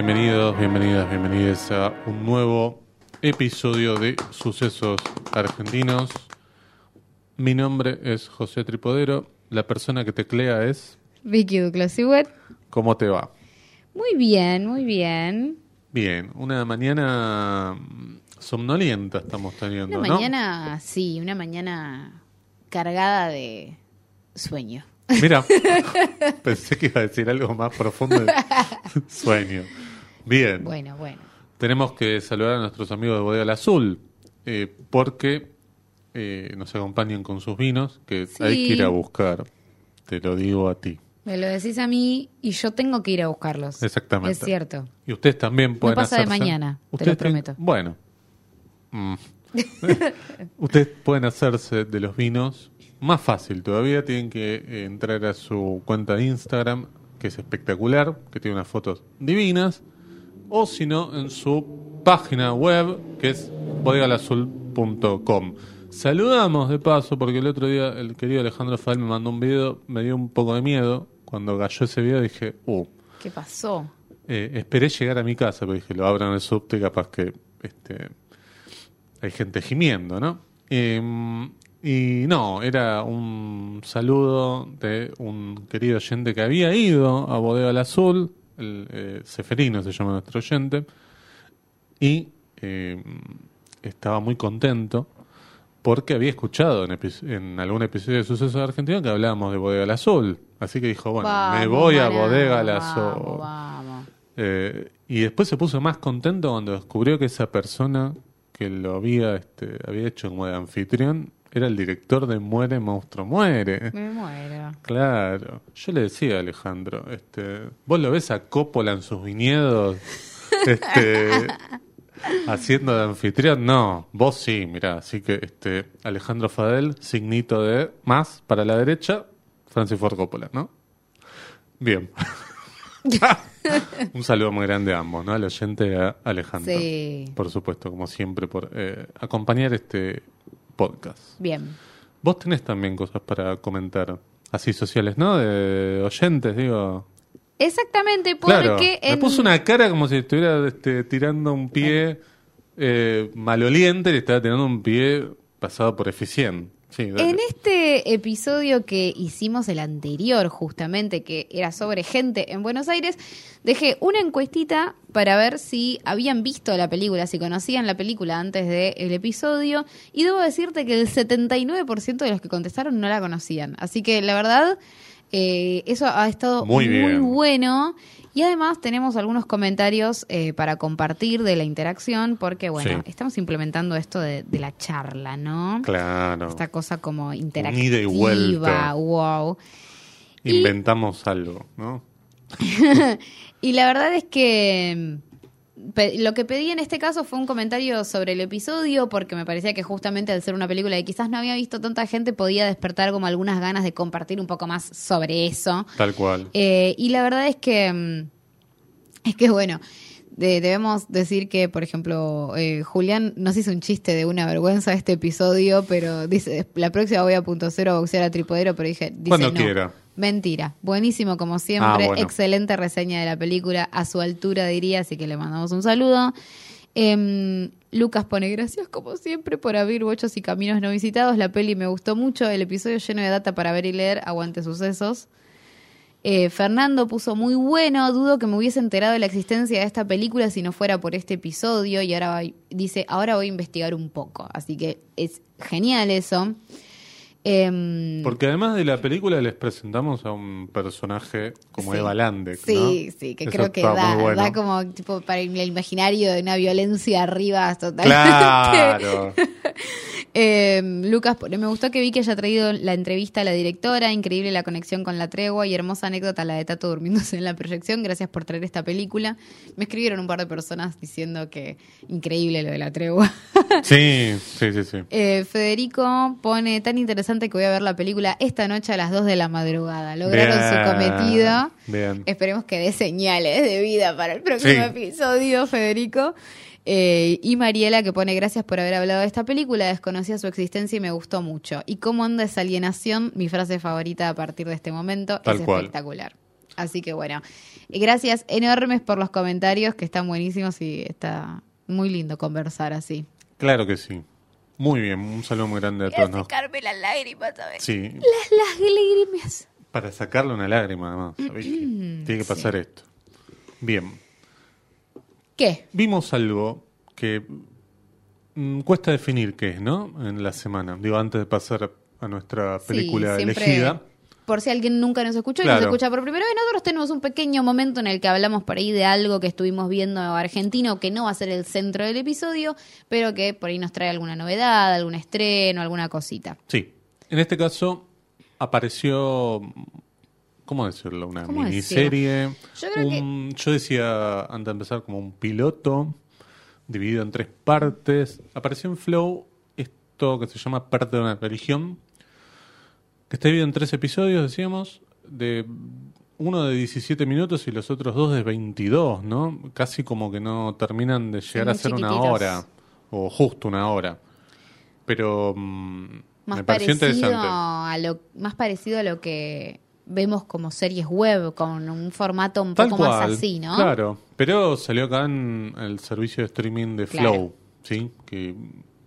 Bienvenidos, bienvenidas, bienvenidas a un nuevo episodio de Sucesos Argentinos. Mi nombre es José Tripodero. La persona que teclea es. Vicky Douglas Hewitt. ¿Cómo te va? Muy bien, muy bien. Bien, una mañana somnolienta estamos teniendo, Una ¿no? mañana, sí, una mañana cargada de sueño. Mira, pensé que iba a decir algo más profundo. de Sueño. Bien. Bueno, bueno. Tenemos que saludar a nuestros amigos de Bodega El Azul, eh, porque eh, nos acompañan con sus vinos, que Sí. hay que ir a buscar. Te lo digo a ti. Me lo decís a mí y yo tengo que ir a buscarlos. Exactamente. Es cierto. Y ustedes también pueden pasa de hacerse- mañana, te lo prometo. Bueno. Mm. ustedes pueden hacerse de los vinos más fácil todavía. Tienen que eh, entrar a su cuenta de Instagram, que es espectacular, que tiene unas fotos divinas. O si no, en su página web, que es bodegalazul.com. Saludamos de paso, porque el otro día el querido Alejandro Fael me mandó un video, me dio un poco de miedo. Cuando cayó ese video dije, uh, ¿Qué pasó? eh, esperé llegar a mi casa, porque dije, lo abran el subte, capaz que este, hay gente gimiendo, ¿no? Eh, y no, era un saludo de un querido oyente que había ido a Bodega al Azul, el eh, Seferino se llama nuestro oyente, y eh, estaba muy contento porque había escuchado en, algún episodio de Sucesos de Argentina que hablábamos de Bodega al Azul. Así que dijo, bueno, me voy a Bodega al Azul. Vamos. Eh, y después se puso más contento cuando descubrió que esa persona que lo había, este, había hecho como de anfitrión era el director de Muere, Monstruo Muere. Me muero. Claro. Yo le decía a Alejandro, este, ¿vos lo ves a Coppola en sus viñedos este, haciendo de anfitrión? No, vos sí, mirá. Así que este, Alejandro Fadel, signito de más para la derecha, Francis Ford Coppola, ¿no? Bien. Un saludo muy grande a ambos, ¿no? Al oyente a Alejandro. Sí. Por supuesto, como siempre, por eh, acompañar este podcast. Bien. Vos tenés también cosas para comentar, así sociales, ¿no? De oyentes, digo. Exactamente, porque Claro, me puso una cara como si estuviera este, tirando un pie eh, maloliente y le estaba tirando un pie pasado por eficiente. Sí. En este episodio que hicimos el anterior, justamente, que era sobre gente en Buenos Aires, dejé una encuestita para ver si habían visto la película, si conocían la película antes del episodio, y debo decirte que el 79% de los que contestaron no la conocían. Así que la verdad, eh, eso ha estado Muy bueno. Y además tenemos algunos comentarios eh, para compartir de la interacción, porque bueno, Sí. estamos implementando esto de, de la charla, ¿no? Claro. esta cosa como ida y interactiva, vuelta. wow. y- Inventamos algo, ¿no? Y la verdad es que lo que pedí en este caso fue un comentario sobre el episodio, porque me parecía que justamente al ser una película que quizás no había visto tanta gente, podía despertar como algunas ganas de compartir un poco más sobre eso. Tal cual. Eh, y la verdad es que mm, es que bueno, de- debemos decir que, por ejemplo, eh, Julián nos hizo un chiste de una vergüenza este episodio, pero dice, la próxima voy a punto cero a boxear a tripodero, pero dije, dice Cuando no. quiera. Mentira, buenísimo como siempre, Ah, bueno. excelente reseña de la película, a su altura diría, así que le mandamos un saludo. Em, Lucas pone gracias como siempre por abrir bochos y caminos no visitados. La peli me gustó mucho, el episodio lleno de data para ver y leer, aguante sucesos. Eh, Fernando puso muy bueno, dudo que me hubiese enterado de la existencia de esta película si no fuera por este episodio y ahora va- dice, ahora voy a investigar un poco. Así que es genial eso. Em, Porque además de la película les presentamos a un personaje como Sí. Eva Landek, Sí, ¿no? sí, que Eso creo que da, bueno. da como tipo para el imaginario de una violencia arriba totalmente. Claro. Eh, Lucas, me gustó que vi que haya traído la entrevista a la directora, increíble la conexión con la tregua y hermosa anécdota la de Tato durmiéndose en la proyección. Gracias por traer esta película. Me escribieron un par de personas diciendo que increíble lo de la tregua. Sí, sí, sí, sí. Eh, Federico pone tan interesante que voy a ver la película esta noche a las 2 de la madrugada. Lograron su cometido. Bien. Esperemos que dé señales de vida para el próximo Sí. episodio, Federico. Eh, y Mariela que pone gracias por haber hablado de esta película, desconocía su existencia y me gustó mucho. Y cómo anda esa alienación, mi frase favorita a partir de este momento, Tal es cual. espectacular. Así que bueno, eh, gracias enormes por los comentarios que están buenísimos y está muy lindo conversar así. Claro que sí. Muy bien, un saludo muy grande a todos. ¿no? Sacarme las lágrimas, ¿sabes? Sí, Las, las lágrimas. para sacarle una lágrima además. Tiene que pasar esto. Bien, ¿Qué? vimos algo que mm, cuesta definir qué es, ¿no? En la semana. Digo, antes de pasar a nuestra película Sí, siempre- elegida. Por si alguien nunca nos escuchó y Claro. nos escucha por primera vez, nosotros tenemos un pequeño momento en el que hablamos por ahí de algo que estuvimos viendo argentino, que no va a ser el centro del episodio, pero que por ahí nos trae alguna novedad, algún estreno, alguna cosita. Sí. En este caso apareció, ¿cómo decirlo? Una ¿Cómo miniserie. Yo creo que- un- yo decía antes de empezar como un piloto dividido en tres partes. Apareció en Flow esto que se llama Parte de una religión, que está dividido en tres episodios, decíamos, de uno de 17 minutos y los otros dos de 22, ¿no? Casi como que no terminan de llegar muy a ser una hora, o justo una hora. Pero mm, Más me pareció parecido, interesante. a lo, más parecido a lo que vemos como series web, con un formato un Tal poco cual, más así, ¿no? Claro, pero salió acá en el servicio de streaming de Claro. Flow, ¿sí? Que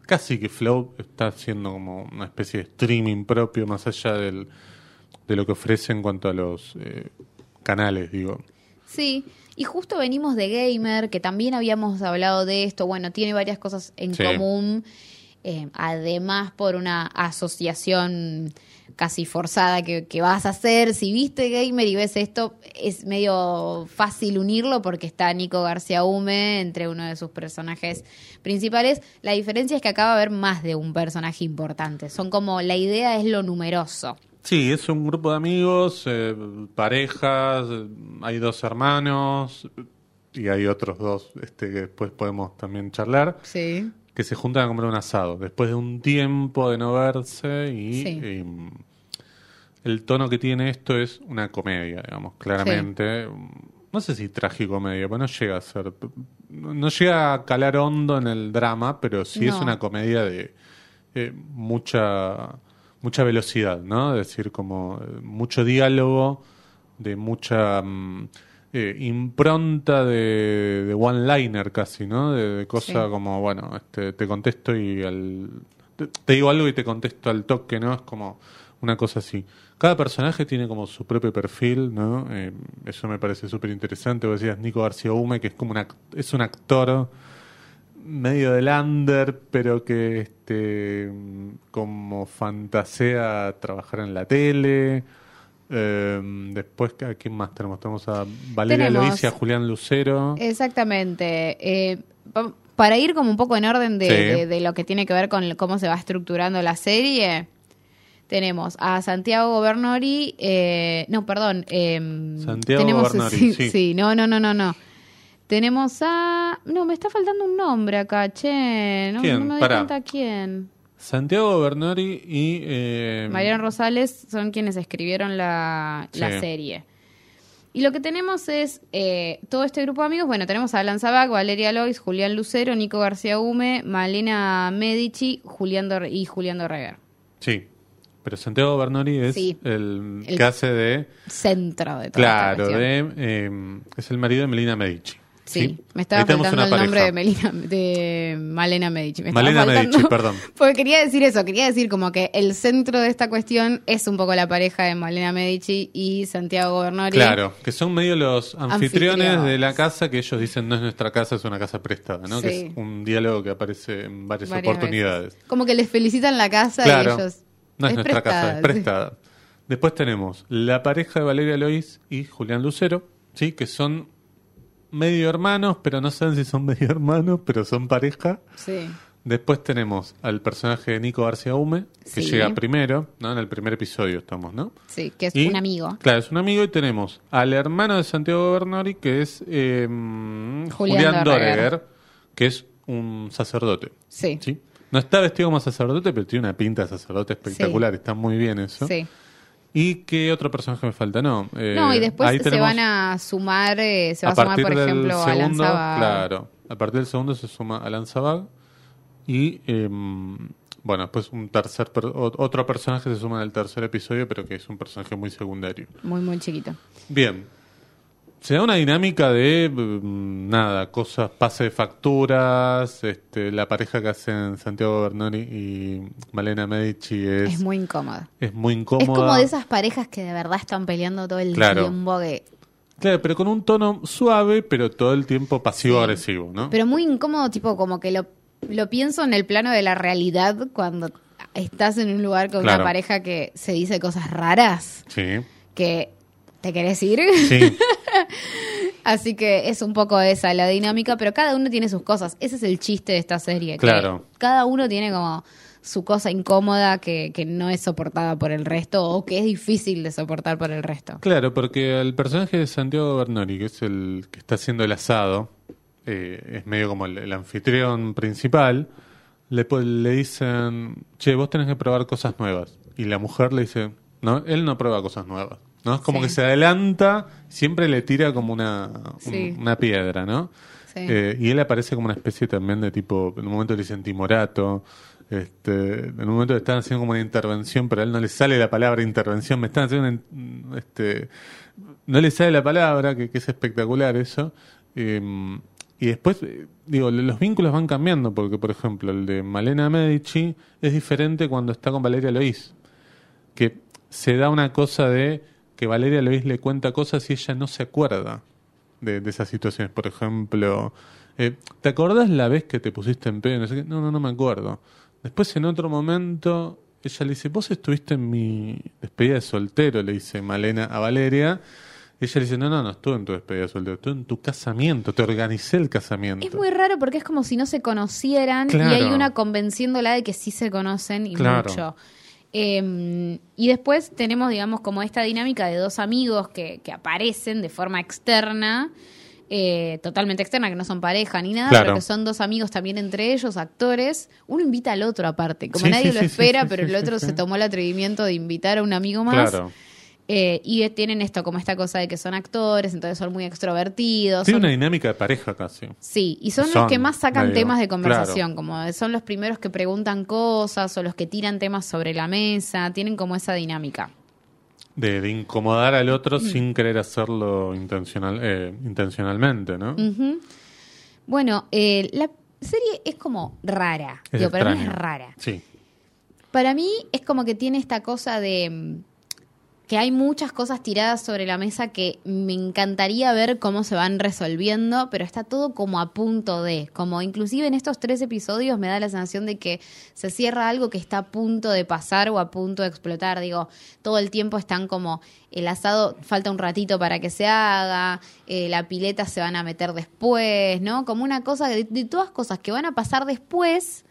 casi que Flow está haciendo como una especie de streaming propio, más allá del, de lo que ofrece en cuanto a los eh, canales, digo. Sí, y justo venimos de Gamer, que también habíamos hablado de esto. Bueno, tiene varias cosas en Sí. común. Eh, además, por una asociación casi forzada que, que vas a hacer. Si viste Gamer y ves esto, es medio fácil unirlo porque está Nico García Hume entre uno de sus personajes principales. La diferencia es que acaba de haber más de un personaje importante. Son como, la idea es lo numeroso. Sí, es un grupo de amigos, eh, parejas, eh, hay dos hermanos y hay otros dos este, que después podemos también charlar. Sí. Que se juntan a comer un asado después de un tiempo de no verse y Sí. eh, el tono que tiene esto es una comedia, digamos, claramente. No sé si tragicomedia, pero no llega a ser. No llega a calar hondo en el drama, pero sí es una comedia de eh, mucha mucha velocidad, ¿no? Es decir, como eh, mucho diálogo, de mucha mm, eh, impronta de, de one-liner casi, ¿no? De, de cosa Sí. como, bueno, este, te contesto y al... Te, te digo algo y te contesto al toque, ¿no? Es como una cosa así. Cada personaje tiene como su propio perfil, ¿no? Eh, eso me parece súper interesante. Vos decías Nico García Hume, que es como un act- es un actor medio del under, pero que este como fantasea trabajar en la tele. Eh, después, ¿a quién más tenemos? Tenemos a Valeria Tenemos- Lois y a Julián Lucero. Exactamente. Eh, pa- para ir como un poco en orden de, Sí. de- de lo que tiene que ver con cómo se va estructurando la serie, tenemos a Santiago Gobernori, eh, no, perdón, eh, Santiago tenemos, Gobernori, sí, sí. no, no, no, no, no. Tenemos a, no, me está faltando un nombre acá, che, no, ¿Quién? no me doy cuenta quién. Santiago Bernori y... Eh, Mariano Rosales son quienes escribieron la, la serie. Y lo que tenemos es eh, todo este grupo de amigos. Bueno, tenemos a Alan Sabac, Valeria Lois, Julián Lucero, Nico García Hume, Malena Medici Julián Dor- y Julián Dorreguer. Sí, pero Santiago Bernori es Sí. el, El- que hace de... Centro de esta Claro, de, eh, es el marido de Melina Medici. Sí, me estaba faltando el nombre de. Melina, de Malena Medici. Me Malena Medici, perdón. Porque quería decir eso, quería decir como que el centro de esta cuestión es un poco la pareja de Malena Medici y Santiago Gobernori. Claro, que son medio los anfitriones, Anfitriones. de la casa que ellos dicen no es nuestra casa, es una casa prestada, ¿no? Que es un diálogo que aparece en varias, varias oportunidades. veces. Como que les felicitan la casa Claro, y ellos. no es, nuestra casa, es sí. prestada. Después tenemos la pareja de Valeria Lois y Julián Lucero, ¿sí? Que son medio hermanos, pero no saben si son medio hermanos, pero son pareja. Sí. Después tenemos al personaje de Nico García Hume, que Sí. llega primero, ¿no? En el primer episodio estamos, ¿no? Sí, que es Y- un amigo. Claro, es un amigo y tenemos al hermano de Santiago Bernori, que es eh, Julián, Julián Doreger, Doreger. que es un sacerdote. Sí. ¿sí? No está vestido como sacerdote, pero tiene una pinta de sacerdote espectacular, está muy bien eso. Sí. ¿Y qué otro personaje me falta? No, eh, no, y después ahí se van a sumar, eh, se va a, a sumar, por ejemplo, Alan segundo, Sabag. claro, a partir del segundo se suma Alan Sabag y eh, bueno, después un tercer otro personaje se suma en el tercer episodio, pero que es un personaje muy secundario. Muy, muy chiquito. Bien, se da una dinámica de mm, nada, cosas, pase de facturas, este, la pareja que hacen Santiago Bernoni y Malena Medici es, Es muy incómoda. es muy incómoda. Es como de esas parejas que de verdad están peleando todo el Claro. tiempo. Que... Claro, pero con un tono suave, pero todo el tiempo pasivo-agresivo, ¿no? Pero muy incómodo, tipo como que lo, lo pienso en el plano de la realidad cuando estás en un lugar con Claro. una pareja que se dice cosas raras, Sí, que te querés ir. sí, Así que es un poco esa la dinámica, pero cada uno tiene sus cosas. Ese es el chiste de esta serie. que Claro. cada uno tiene como su cosa incómoda que, que no es soportada por el resto o que es difícil de soportar por el resto. claro, porque el personaje de Santiago Bernoni, que es el que está haciendo el asado, eh, es medio como el, el anfitrión principal, le, le dicen, che, vos tenés que probar cosas nuevas. Y la mujer le dice, no, él no prueba cosas nuevas. ¿No? Es como Sí. que se adelanta, siempre le tira como una, un- una piedra, ¿no? Sí. Eh, y él aparece como una especie también de tipo, en un momento le dicen timorato, este, en un momento le están haciendo como una intervención, pero a él no le sale la palabra intervención, me están haciendo una este, no le sale la palabra, que, que es espectacular eso. Eh, y después, eh, digo, los vínculos van cambiando, porque por ejemplo, el de Malena Medici es diferente cuando está con Valeria Lois, que se da una cosa de que Valeria Lois le cuenta cosas y ella no se acuerda de, de esas situaciones. Por ejemplo, eh, ¿te acordás la vez que te pusiste en pedo? No, no, no, no me acuerdo. Después, en otro momento, ella le dice, vos estuviste en mi despedida de soltero, le dice Malena a Valeria. Ella le dice, no, no, no estuve en tu despedida de soltero, estuve en tu casamiento, te organicé el casamiento. Es muy raro porque es como si no se conocieran Claro. y hay una convenciéndola de que sí se conocen y Claro. mucho. Eh, y después tenemos, digamos, como esta dinámica de dos amigos que, que aparecen de forma externa, eh, totalmente externa, que no son pareja ni nada, Claro. pero que son dos amigos también entre ellos, actores. Uno invita al otro aparte, como Sí, nadie sí, lo sí, espera, pero el otro se tomó el atrevimiento de invitar a un amigo más. Claro. Eh, y tienen esto, como esta cosa de que son actores, entonces son muy extrovertidos. Tiene son- una dinámica de pareja casi. Sí, y son, Son los que más sacan medio- temas de conversación, como son los primeros que preguntan cosas o los que tiran temas sobre la mesa, tienen como esa dinámica. De, de incomodar al otro Mm. sin querer hacerlo intencional, eh, intencionalmente, ¿no? Bueno, eh, la serie es como rara, Es Digo, para mí es rara. Sí. Para mí es como que tiene esta cosa de mm, que hay muchas cosas tiradas sobre la mesa que me encantaría ver cómo se van resolviendo, pero está todo como a punto de, como inclusive en estos tres episodios me da la sensación de que se cierra algo que está a punto de pasar o a punto de explotar, digo, todo el tiempo están como el asado falta un ratito para que se haga, eh, la pileta se van a meter después, ¿no? Como una cosa de, de todas cosas que van a pasar después,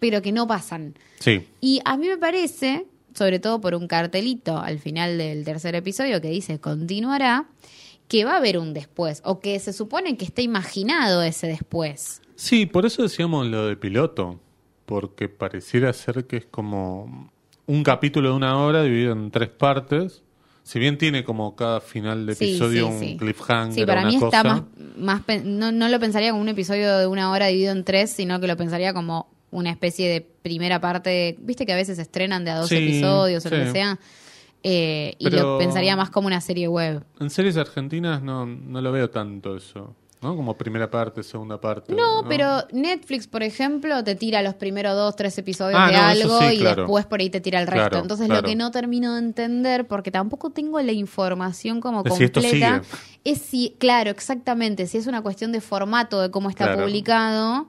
pero que no pasan. Sí. Y a mí me parece, sobre todo por un cartelito al final del tercer episodio que dice continuará, que va a haber un después, o que se supone que está imaginado ese después. Sí, por eso decíamos lo de piloto, porque pareciera ser que es como un capítulo de una hora dividido en tres partes. Si bien tiene como cada final de episodio sí, un sí. cliffhanger Sí, para una mí cosa. está más, más no, no lo pensaría como un episodio de una hora dividido en tres, sino que lo pensaría como una especie de primera parte, viste que a veces estrenan de a dos Sí, episodios o lo que sea, eh, y lo pensaría más como una serie web. En series argentinas no, no lo veo tanto eso, ¿no? Como primera parte, segunda parte. No, pero Netflix, por ejemplo, te tira los primeros dos, tres episodios Ah, de no, algo sí, y claro. después por ahí te tira el resto. Claro, Entonces claro. lo que no termino de entender, porque tampoco tengo la información como completa, es si, claro, exactamente, si es una cuestión de formato de cómo está publicado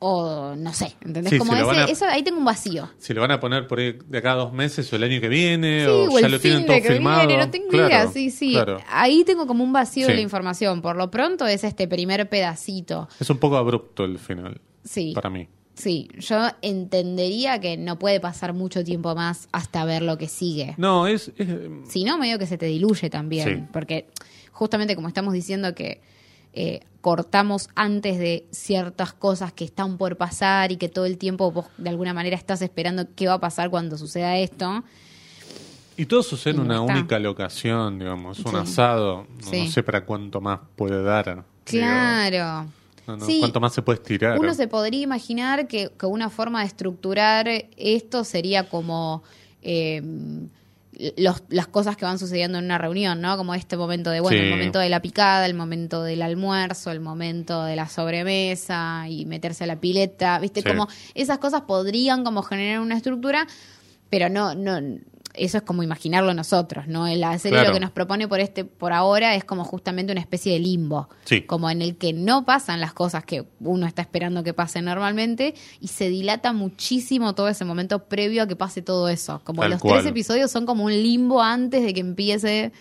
o no sé, ¿entendés? Sí, como si ese, a- eso, ahí tengo un vacío. Si lo van a poner por ahí de acá a dos meses o el año que viene, Sí, o, o ya lo tienen todo filmado. viene, no tengo Claro, idea, sí, sí. claro. Ahí tengo como un vacío de la información. Por lo pronto es este primer pedacito. Es un poco abrupto el final, Sí. para mí. Sí, yo entendería que no puede pasar mucho tiempo más hasta ver lo que sigue. No, es, es- Si no, medio que se te diluye también. Porque justamente como estamos diciendo que eh, cortamos antes de ciertas cosas que están por pasar y que todo el tiempo vos de alguna manera estás esperando qué va a pasar cuando suceda esto. Y todo sucede en una está. única locación, digamos, un Sí. asado. No, Sí. no sé para cuánto más puede dar. Claro. No, no, Sí. ¿Cuánto más se puede estirar? Uno se podría imaginar que, que una forma de estructurar esto sería como, eh, los- las cosas que van sucediendo en una reunión, ¿no? Como este momento de, bueno, Sí. el momento de la picada, el momento del almuerzo, el momento de la sobremesa y meterse a la pileta, ¿viste? Sí. Como esas cosas podrían como generar una estructura, pero no, no, eso es como imaginarlo nosotros, ¿no? La serie Claro. lo que nos propone por este, por ahora es como justamente una especie de limbo. Sí. Como en el que no pasan las cosas que uno está esperando que pasen normalmente y se dilata muchísimo todo ese momento previo a que pase todo eso. Como Tal los cual. tres episodios son como un limbo antes de que empiece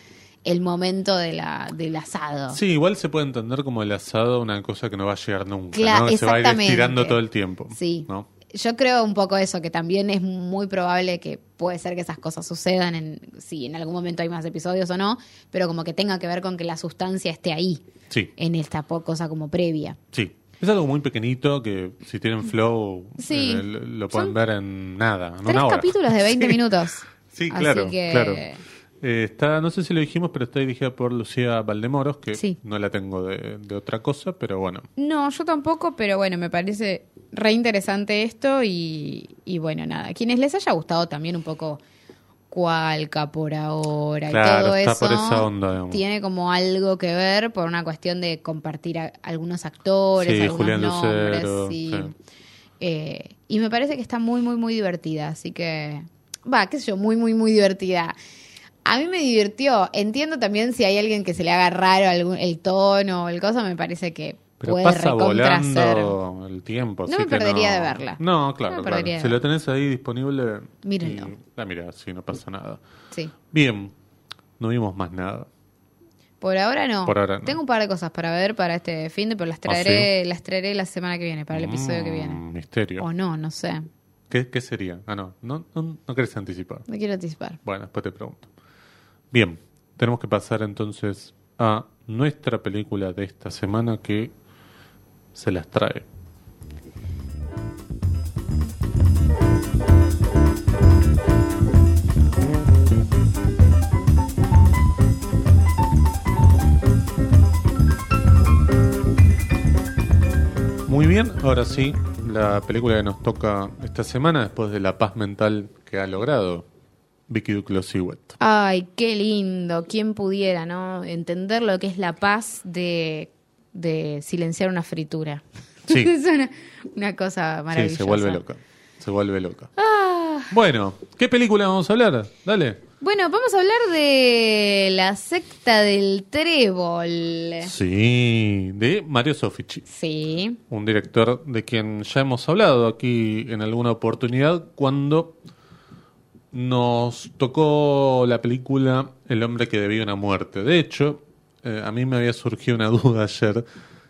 el momento de la, del asado. Sí, igual se puede entender como el asado una cosa que no va a llegar nunca, Cla- ¿no? Que se va a ir estirando todo el tiempo. Sí. ¿no? Yo creo un poco eso, que también es muy probable que puede ser que esas cosas sucedan, en, si en algún momento hay más episodios o no, pero como que tenga que ver con que la sustancia esté ahí, Sí, en esta cosa como previa. sí. Es algo muy pequeñito que si tienen flow Sí. eh, lo, lo pueden Son ver en nada, en Tres una hora. capítulos de 20 Sí. minutos. Sí, Así claro, que- claro. Eh, está, no sé si lo dijimos, pero está dirigida por Lucía Valdemoros, que Sí. no la tengo de, de otra cosa, pero bueno. No, yo tampoco, pero bueno, me parece re interesante esto y, y bueno, nada. Quienes les haya gustado también un poco Cualca por ahora Claro, y todo está eso, por esa onda, digamos. tiene como algo que ver por una cuestión de compartir a- algunos actores, Sí, algunos Julián nombres. Lucero, sí. Eh, y me parece que está muy, muy, muy divertida, así que, va, qué sé yo, muy, muy, muy divertida. A mí me divirtió. Entiendo también si hay alguien que se le haga raro algún, el tono o el cosa, me parece que Pero puede pasa volando el tiempo. No así me que perdería no- de verla. No, claro, No me claro. perdería de Si lo tenés ahí disponible. Mírenlo. y- Ah, mira, sí, no pasa nada. Sí. Bien, no vimos más nada. Por ahora no. Por ahora no. Tengo un par de cosas para ver para este fin de, pero las traeré, las traeré la semana que viene, para el episodio que Mm, viene. Misterio. O no, no sé. ¿Qué, qué sería? Ah, no, no, no, no querés anticipar. No quiero anticipar. Bueno, después te pregunto. Bien, tenemos que pasar entonces a nuestra película de esta semana que se las trae. Muy bien, ahora sí, la película que nos toca esta semana después de la paz mental que ha logrado Vicky Duclos-Hewitt. Ay, qué lindo. ¿Quién pudiera, no? Entender lo que es la paz de, de silenciar una fritura. Sí. es una, una cosa Sí, maravillosa. se vuelve loca. Se vuelve loca. Ah, Bueno, ¿qué película vamos a hablar? Dale. bueno, vamos a hablar de la secta del trébol. Sí, de Mario Sofici, Sí. un director de quien ya hemos hablado aquí en alguna oportunidad cuando nos tocó la película El hombre que debía una muerte. De hecho, eh, a mí me había surgido una duda ayer.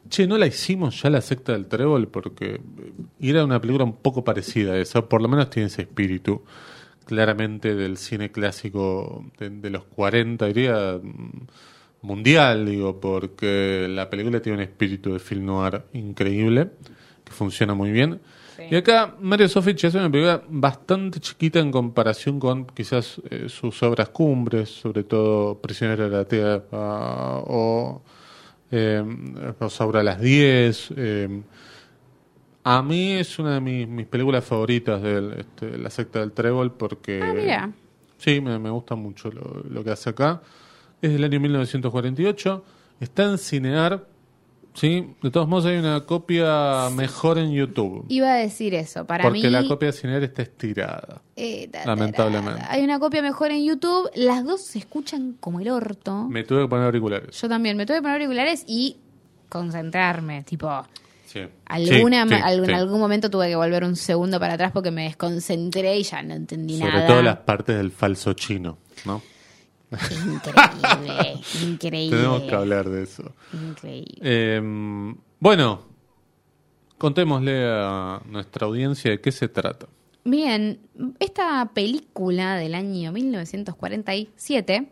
Che, ¿no la hicimos ya la secta del trébol? Porque eh, era una película un poco parecida a esa, por lo menos tiene ese espíritu claramente del cine clásico de, de los 40, diría mm, mundial, digo, porque la película tiene un espíritu de film noir increíble, que funciona muy bien. Sí. Y acá Mario Sofich hace una película bastante chiquita en comparación con quizás eh, sus obras cumbres, sobre todo Prisionero de la Tierra o eh, Rosaura a las 10. eh, a mí es una de mis, mis películas favoritas de este, La secta del trébol porque... Ah, mira. Sí, me, me gusta mucho lo, lo que hace acá. Es del año 1948. Está en Cinear. Sí, de todos modos hay una copia mejor en YouTube. Iba a decir eso. Para porque mí. la copia de Cinear está estirada. eh, ta, ta, lamentablemente. ta, Hay una copia mejor en YouTube. Las dos se escuchan como el orto. Me tuve que poner auriculares. Yo también me tuve que poner auriculares y concentrarme. Tipo, Sí. alguna, Sí, sí, algún- en algún momento tuve que volver un segundo para atrás porque me desconcentré y ya no entendí Sobre nada. todo las partes del falso chino, ¿no? Increíble, increíble. Tenemos que hablar de eso. Increíble. Eh, bueno, contémosle a nuestra audiencia de qué se trata. Bien, esta película del año 1947.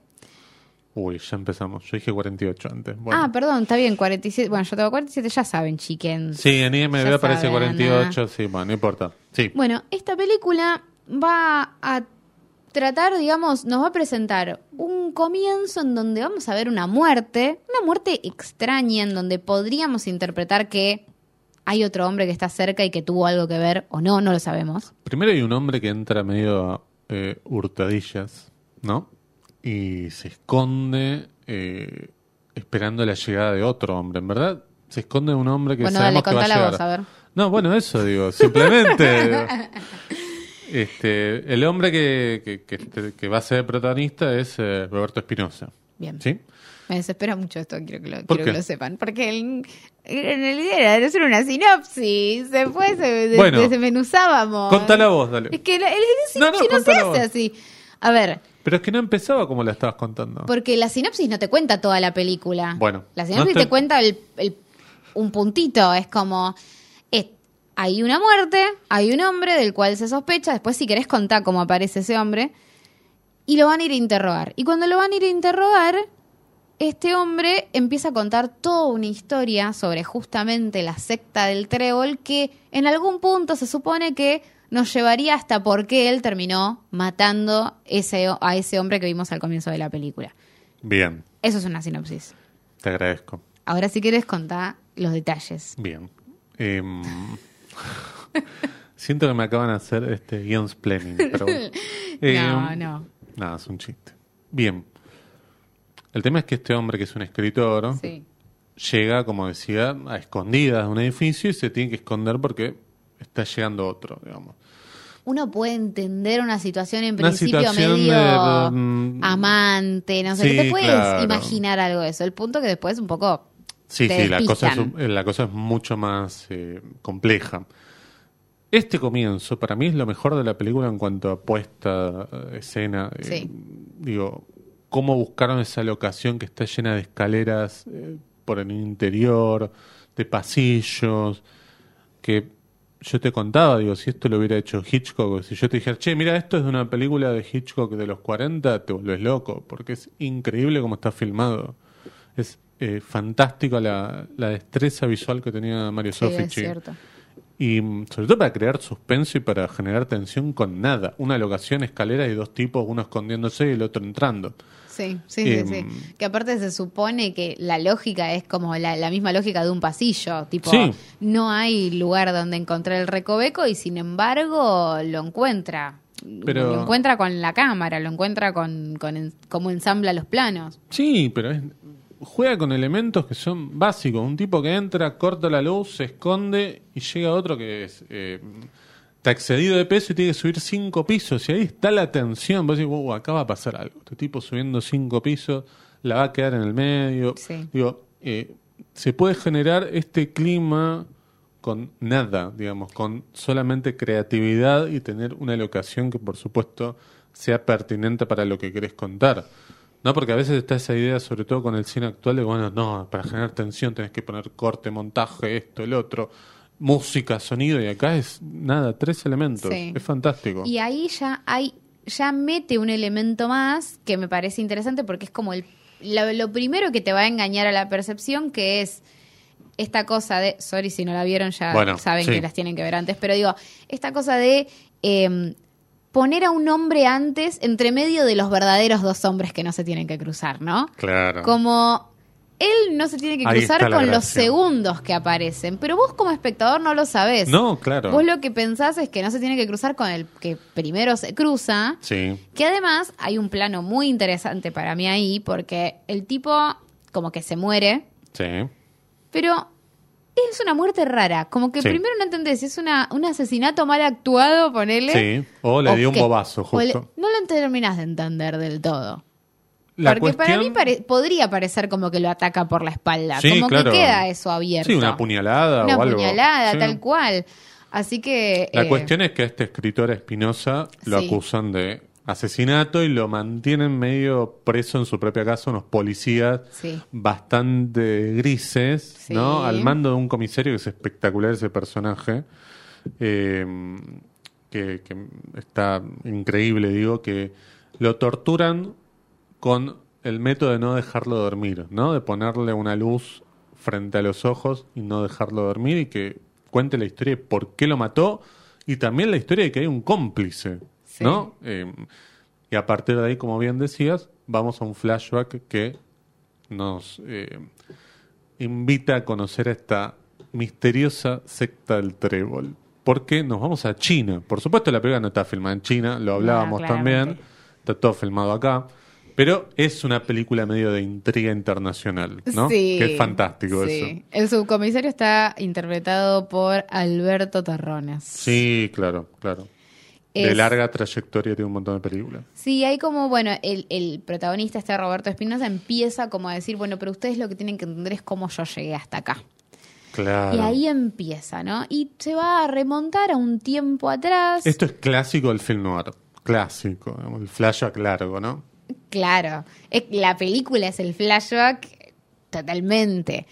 Uy, ya empezamos. Yo dije 48 antes. Bueno. Ah, perdón, está bien, 47. Bueno, yo tengo 47, ya saben, chickens. sí, en IMDb aparece saben, 48, sí, bueno, no importa. Sí, Bueno, esta película va a tratar, digamos, nos va a presentar un comienzo en donde vamos a ver una muerte, una muerte extraña en donde podríamos interpretar que hay otro hombre que está cerca y que tuvo algo que ver o no, no lo sabemos. primero hay un hombre que entra medio eh, hurtadillas ¿no? Y se esconde eh, esperando la llegada de otro hombre. En verdad, se esconde un hombre que Bueno, sabemos dale, que va a contala llegar. vos, a ver. No, bueno, eso digo, simplemente. digo. Este, el hombre que, que, que, este, que va a ser protagonista es eh, Roberto Espinosa. Bien. ¿Sí? Me desespera mucho esto, quiero que lo, ¿Por quiero que lo sepan. Porque el- en realidad era de hacer una sinopsis. Después se, Bueno. desmenuzábamos. Contala vos, dale. Es que la- el, el No, no, sinopsis no, se hace vos. así. A ver, Pero es que no empezaba como la estabas contando. porque la sinopsis no te cuenta toda la película. Bueno, La no sinopsis te cuenta el- el- un puntito. Es como. Hay una muerte, hay un hombre del cual se sospecha. Después, si querés contar cómo aparece ese hombre. Y lo van a ir a interrogar. Y cuando lo van a ir a interrogar, este hombre empieza a contar toda una historia sobre justamente la secta del trébol que en algún punto se supone que nos llevaría hasta por qué él terminó matando ese, a ese hombre que vimos al comienzo de la película. Bien, Eso es una sinopsis. te agradezco. Ahora si quieres contar los detalles. Bien. Em, siento que me acaban de hacer este guions planning, pero bueno. No, Em, no. Nada, es un chiste. Bien. El tema es que este hombre, que es un escritor, Sí. llega, como decía, a escondidas de un edificio y se tiene que esconder porque está llegando otro, digamos. Uno puede entender una situación en Una principio situación medio de, mm, amante, no sé, sí, te puedes claro. imaginar algo de eso. El punto que después un poco Sí, te sí, la cosa, es, la cosa es mucho más eh, compleja. Este comienzo para mí es lo mejor de la película en cuanto a puesta, eh, escena. eh, Sí. Digo, cómo buscaron esa locación que está llena de escaleras eh, por el interior, de pasillos, que yo te contaba, digo, si esto lo hubiera hecho Hitchcock, si yo te dijera, che, mira, esto es de una película de Hitchcock de los 40, te volvés loco, porque es increíble cómo está filmado. Es eh, fantástico la, la destreza visual que tenía Mario Sí, cierto. Y mm, sobre todo para crear suspenso y para generar tensión con nada. Una locación, escaleras y dos tipos, uno escondiéndose y el otro entrando. Sí, sí, sí, Em, sí. Que aparte se supone que la lógica es como la, la misma lógica de un pasillo. Tipo, Sí. no hay lugar donde encontrar el recoveco y sin embargo lo encuentra. Pero- Lo encuentra con la cámara, lo encuentra con, con en- cómo ensambla los planos. Sí, pero es, juega con elementos que son básicos. Un tipo que entra, corta la luz, se esconde y llega otro que es, eh, está excedido de peso y tiene que subir cinco pisos. Y ahí está la tensión. Vos decís, wow, acá va a pasar algo. Este tipo subiendo cinco pisos, la va a quedar en el medio. Sí. Digo, eh, se puede generar este clima con nada, digamos, con solamente creatividad y tener una locación que por supuesto sea pertinente para lo que querés contar. No, porque a veces está esa idea, sobre todo con el cine actual, de bueno, no, para generar tensión tenés que poner corte, montaje, esto, el otro, música, sonido, y acá es nada, tres elementos. Sí. Es fantástico. Y ahí ya hay, ya mete un elemento más que me parece interesante porque es como el, lo, lo primero que te va a engañar a la percepción, que es esta cosa de, sorry si no la vieron, ya Bueno, saben sí. que las tienen que ver antes, pero digo, esta cosa de eh, poner a un hombre antes entre medio de los verdaderos dos hombres que no se tienen que cruzar, ¿no? Claro. Como él no se tiene que Ahí cruzar con los segundos que aparecen, pero vos como espectador no lo sabés. No, claro. Vos lo que pensás es que no se tiene que cruzar con el que primero se cruza. Sí. Que además hay un plano muy interesante para mí ahí, porque el tipo como que se muere, Sí. pero es una muerte rara. Como que Sí. primero no entendés si es una, un asesinato mal actuado, ponele. Sí. O le dio un bobazo, le- justo. no lo terminás de entender del todo. La Porque para mí pare- podría parecer como que lo ataca por la espalda. Sí, como claro. que queda eso abierto. Sí, una puñalada Una o algo. puñalada, Sí. tal cual. Así que. La eh, cuestión es que a este escritor Espinosa lo Sí. acusan de asesinato y lo mantienen medio preso en su propia casa unos policías Sí. bastante grises, Sí. ¿no? Al mando de un comisario que es espectacular ese personaje, eh, que, que está increíble, digo, que lo torturan con el método de no dejarlo dormir, ¿no? De ponerle una luz frente a los ojos y no dejarlo dormir y que cuente la historia de por qué lo mató y también la historia de que hay un cómplice, Sí. ¿no? Eh, y a partir de ahí, como bien decías, vamos a un flashback que nos eh, invita a conocer a esta misteriosa secta del trébol. Porque nos vamos a China. Por supuesto, la película no está filmada en China, lo hablábamos Ah, claramente. también. está todo filmado acá. Pero es una película medio de intriga internacional, ¿no? Sí, que es fantástico sí. eso. El subcomisario está interpretado por Alberto Terrones. Sí, claro, claro. De larga trayectoria tiene un montón de películas. Sí, hay como, bueno, el, el protagonista, este Roberto Espinosa, empieza como a decir, bueno, pero ustedes lo que tienen que entender es cómo yo llegué hasta acá. Claro. Y ahí empieza, ¿no? Y se va a remontar a un tiempo atrás. Esto es clásico del film noir. Clásico, el flashback largo, ¿no? Claro, es- la película es el flashback totalmente.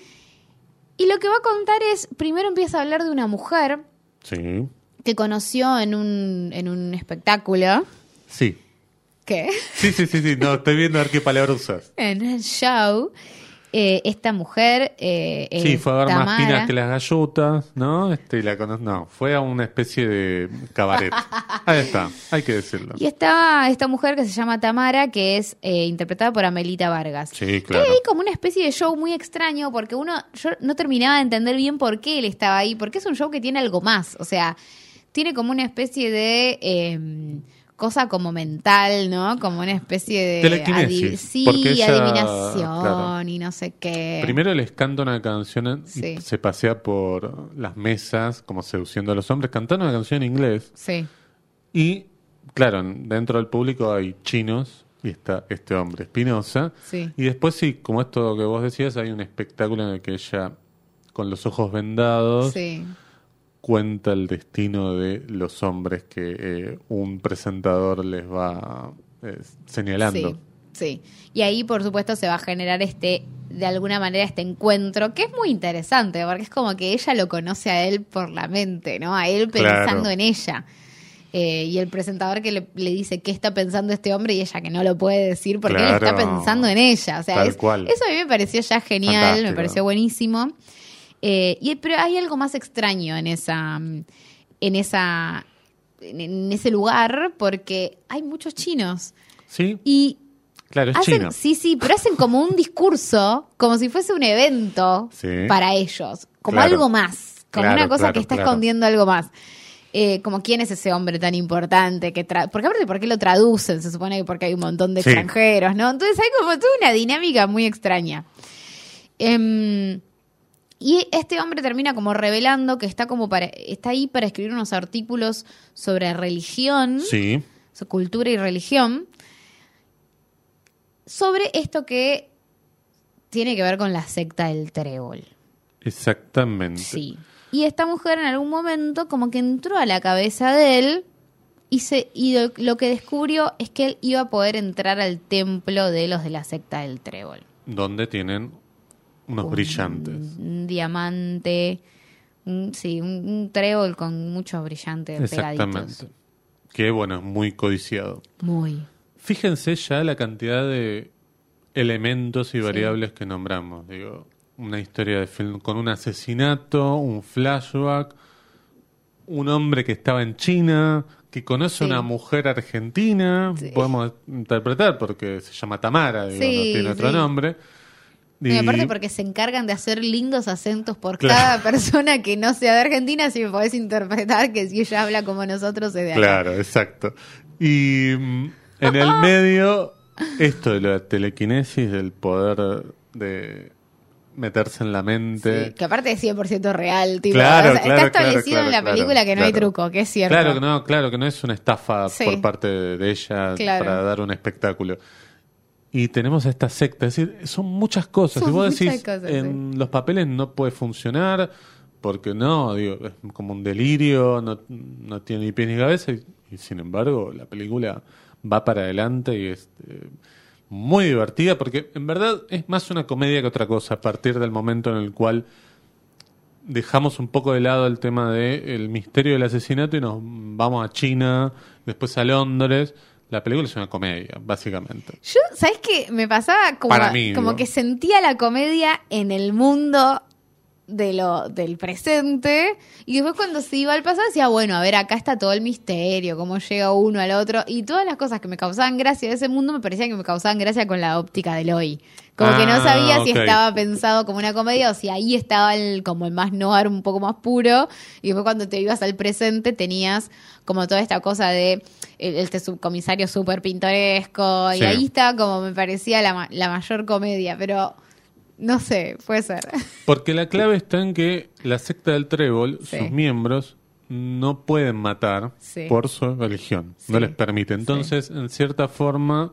Y lo que va a contar es, primero empieza a hablar de una mujer Sí. Que conoció en un, en un espectáculo. Sí. ¿Qué? Sí, sí, sí, sí. No, estoy viendo a ver qué palabra usas. En el show. eh, esta mujer. eh, Sí, fue a ver más pinas que las gallotas, ¿no? Este, la No, fue a una especie de cabaret. Ahí está, hay que decirlo. Y estaba esta mujer que se llama Tamara, que es eh, interpretada por Amelita Vargas. Sí, Que claro. hay ahí como una especie de show muy extraño, porque uno, yo no terminaba de entender bien por qué él estaba ahí, porque es un show que tiene algo más. O sea, tiene como una especie de eh, cosa como mental, ¿no? Como una especie de Telequinesis, sí, ella- adivinación claro. y no sé qué. Primero les canta una canción Sí. se pasea por las mesas como seduciendo a los hombres, cantando una canción en inglés. Sí, Y, claro, dentro del público hay chinos y está este hombre, Espinosa. sí. Y después sí, como esto que vos decías, hay un espectáculo en el que ella, con los ojos vendados, Sí. Cuenta el destino de los hombres que eh, un presentador les va eh, señalando. Sí, sí. Y ahí, por supuesto, se va a generar este, de alguna manera, este encuentro, que es muy interesante, porque es como que ella lo conoce a él por la mente, ¿no? A él pensando Claro. en ella. Eh, y el presentador que le, le dice qué está pensando este hombre y ella que no lo puede decir porque él está pensando en ella. O sea, Tal es- cual. eso a mí me pareció ya genial, me pareció buenísimo. Eh, y, pero hay algo más extraño en esa, en esa, en, ese lugar porque hay muchos chinos Sí, y claro, es hacen, chino. sí, sí, pero hacen como un discurso, como si fuese un evento Sí. para ellos, como Claro. algo más, como Claro, una cosa claro, que está escondiendo algo más. Eh, como quién es ese hombre tan importante que tra porque aparte por qué lo traducen se supone que porque hay un montón de Sí. extranjeros no entonces hay como toda una dinámica muy extraña Em, y este hombre termina como revelando que está como para está ahí para escribir unos artículos sobre religión Sí, su cultura y religión, sobre esto que tiene que ver con la secta del trébol. exactamente. Sí. Y esta mujer en algún momento como que entró a la cabeza de él y, se, y lo, lo que descubrió es que él iba a poder entrar al templo de los de la secta del trébol. Donde tienen unos brillantes. Un diamante, un- sí, un, un trébol con muchos brillantes Exactamente. pegaditos. Que bueno, es muy codiciado. Muy. Fíjense ya la cantidad de elementos y variables que nombramos. Digo, una historia de film con un asesinato, un flashback, un hombre que estaba en China, que conoce a una mujer argentina, Sí. podemos interpretar porque se llama Tamara, digo, no tiene otro sí. nombre. Y aparte porque se encargan de hacer lindos acentos por Claro. cada persona que no sea de Argentina, si me podés interpretar que si ella habla como nosotros es de acá. Claro, exacto. Y mm, en el medio, esto de la telequinesis, del poder de meterse en la mente. Sí, que aparte es 100% real, tipo, Claro, o sea, claro, está establecido claro, en la claro, película que no hay truco, que es cierto. Claro que no, claro que no es una estafa por parte de, ella Claro. para dar un espectáculo. Y tenemos a esta secta, es decir, son muchas cosas. Son y vos decís, cosas, en los papeles no puede funcionar, porque no, digo, es como un delirio, no, no tiene ni pies ni cabeza, y, y sin embargo la película va para adelante y es eh, muy divertida, porque en verdad es más una comedia que otra cosa, a partir del momento en el cual dejamos un poco de lado el tema de el misterio del asesinato y nos vamos a China, después a Londres. La película es una comedia, básicamente. Yo, ¿sabes qué? Me pasaba como, Para mí, como que sentía la comedia en el mundo de lo del presente y después cuando se iba al pasado decía, bueno, a ver, acá está todo el misterio, cómo llega uno al otro y todas las cosas que me causaban gracia de ese mundo me parecían que me causaban gracia con la óptica del hoy. Como que no Ah, sabía si estaba pensado como una comedia o si ahí estaba el, como el más noir, un poco más puro. Y después cuando te ibas al presente tenías como toda esta cosa de este subcomisario súper pintoresco. Sí. Y ahí está como me parecía la mayor comedia. Pero no sé, puede ser. Porque la clave está en que la secta del trébol, Sí. sus miembros, no pueden matar Sí. por su religión. Sí. No les permite. Entonces, en cierta forma,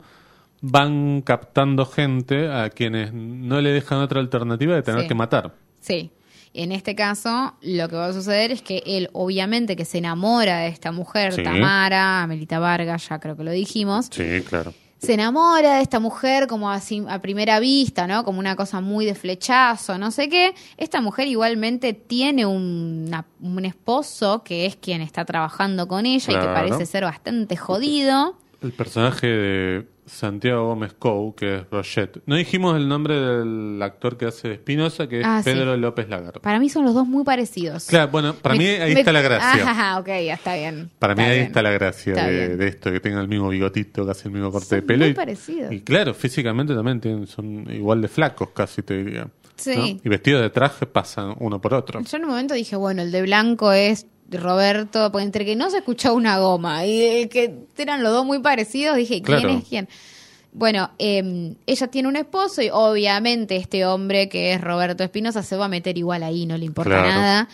van captando gente a quienes no le dejan otra alternativa de tener Sí. que matar. Sí. En este caso, lo que va a suceder es que él, obviamente, que se enamora de esta mujer, Sí. Tamara, Amelita Vargas, ya creo que lo dijimos, Sí, claro. Se enamora de esta mujer como así a primera vista, ¿no? Como una cosa muy de flechazo, no sé qué. Esta mujer igualmente tiene una- un esposo que es quien está trabajando con ella y que parece ser bastante jodido. El personaje de Santiago Gómez Cou, que es Roget. No dijimos el nombre del actor que hace Espinosa, que es Ah, sí. Pedro López Lagarde. Para mí son los dos muy parecidos. Claro, bueno, para Me- mí ahí me- está la gracia. Ajá, ok, ya está bien. Para mí ahí está la gracia Está de, esto, que tenga el mismo bigotito, casi el mismo corte Son de pelo. muy y, parecidos. y claro, físicamente también tienen, son igual de flacos, casi te diría. Sí. ¿no? Y vestidos de traje pasan uno por otro. Yo en un momento dije, bueno, el de blanco es Roberto, porque entre que no se escuchaba una goma y que eran los dos muy parecidos, dije, ¿quién Claro. es quién? Bueno, eh, ella tiene un esposo y obviamente este hombre que es Roberto Espinosa se va a meter igual ahí, no le importa Claro. nada.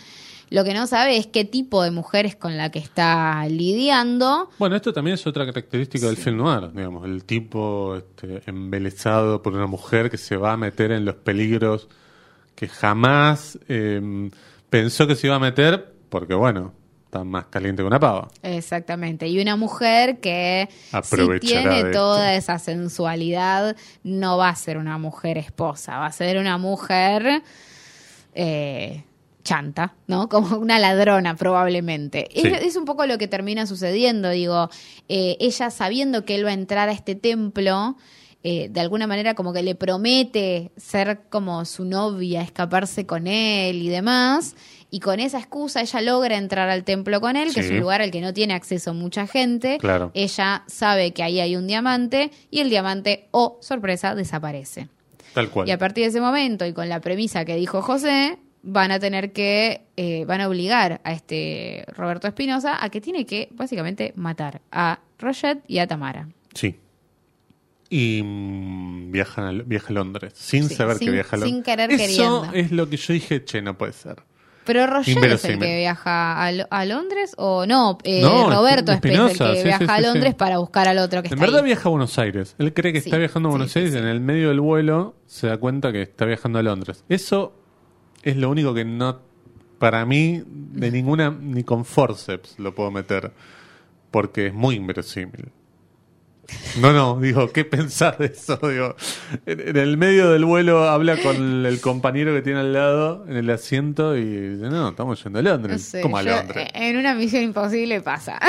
Lo que no sabe es qué tipo de mujer es con la que está lidiando. Bueno, esto también es otra característica del film noir, digamos, el tipo este, embelesado por una mujer que se va a meter en los peligros que jamás eh, pensó que se iba a meter, porque bueno, está más caliente que una pava. Exactamente. Y una mujer que si tiene toda esto. esa sensualidad, no va a ser una mujer esposa, va a ser una mujer eh, chanta, ¿no? Como una ladrona probablemente. Sí. Es, es un poco lo que termina sucediendo, digo, eh, ella sabiendo que él va a entrar a este templo, eh, de alguna manera como que le promete ser como su novia, escaparse con él y demás. Y con esa excusa ella logra entrar al templo con él, que es un lugar al que no tiene acceso mucha gente. Claro. Ella sabe que ahí hay un diamante y el diamante, oh, sorpresa, desaparece. Tal cual. Y a partir de ese momento y con la premisa que dijo José, van a tener que, eh, van a obligar a este Roberto Espinosa a que tiene que básicamente matar a Roget y a Tamara. Sí. Y mm, viajan a, viaja a Londres, sin Sí, saber sin- que viaja a Londres. sin querer Eso queriendo. es lo que yo dije, che, no puede ser. Pero Roger es el que viaja a, a Londres o no, eh, No, Roberto es el que sí, viaja sí, a Londres sí. para buscar al otro que En está verdad ahí. viaja a Buenos Aires. Él cree que está viajando a Buenos Aires y en el medio del vuelo se da cuenta que está viajando a Londres. Eso es lo único que no, para mí, de ninguna, ni con forceps lo puedo meter, porque es muy inverosímil. No, no, digo, ¿qué pensás de eso? Digo, en, el medio del vuelo habla con el compañero que tiene al lado en el asiento y dice, no, estamos yendo a No Londres. sé, ¿Cómo a Londres? eh, en una misión imposible pasa.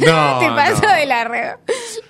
No, Te paso no. de largo.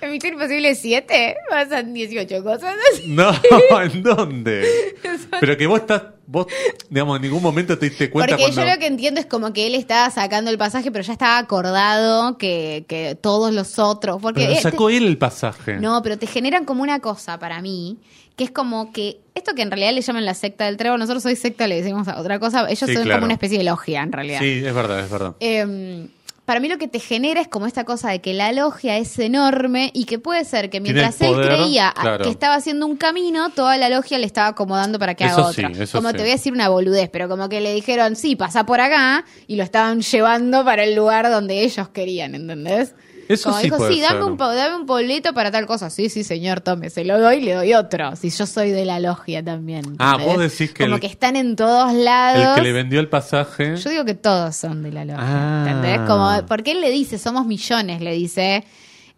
En Misión Imposible 7 pasan 18 cosas. No, ¿en dónde? Pero que vos estás, vos, digamos, en ningún momento te diste cuenta Porque cuando... yo lo que entiendo es como que él estaba sacando el pasaje, pero ya estaba acordado que, que todos los otros. Porque Pero eh, sacó él el pasaje. No, pero te generan como una cosa para mí, que es como que esto que en realidad le llaman la secta del trébol, nosotros hoy secta le decimos a otra cosa, ellos Sí, son claro. como una especie de logia en realidad. Sí, es verdad, es verdad. Eh, para mí lo que te genera es como esta cosa de que la logia es enorme y que puede ser que mientras él poder, creía claro. que estaba haciendo un camino, toda la logia le estaba acomodando para que Eso haga otro. como sí. te voy a decir una boludez, pero como que le dijeron, sí, pasa por acá y lo estaban llevando para el lugar donde ellos querían, ¿entendés? Eso como sí dijo, puede sí, dame ser. un, dame un para tal cosa. Sí, sí, señor, tome, se lo doy y le doy otro. Si yo soy de la logia también. Ah, vos decís que Como el- que están en todos lados. El que le vendió el pasaje... Yo digo que todos son de la logia, Ah. ¿entendés? Como, porque él le dice, somos millones, le dice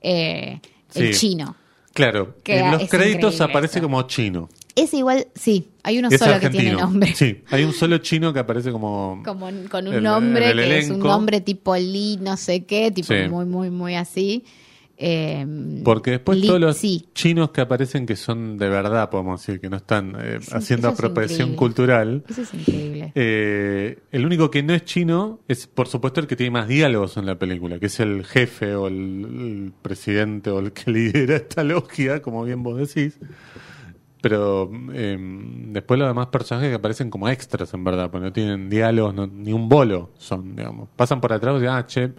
eh, el Sí. chino. Claro, Que en los créditos aparece como chino. Es igual, sí, hay uno Es solo argentino. que tiene nombre. Sí, hay un solo chino que aparece como... Como con un el- nombre el que es un nombre tipo Lee, no sé qué, tipo Sí. muy, muy, muy así. Eh, Porque después Lee- todos los sí. chinos que aparecen que son de verdad, podemos decir, que no están eh, Sí, haciendo es apropiación cultural, Eso es increíble. Increíble. Eh, el único que no es chino es, por supuesto, el que tiene más diálogos en la película, que es el jefe o el, el presidente o el que lidera esta logia, como bien vos decís. Pero eh, después los demás personajes que aparecen como extras, en verdad, porque no tienen diálogos, no- ni un bolo son, digamos. Pasan por atrás y dicen, ah, che,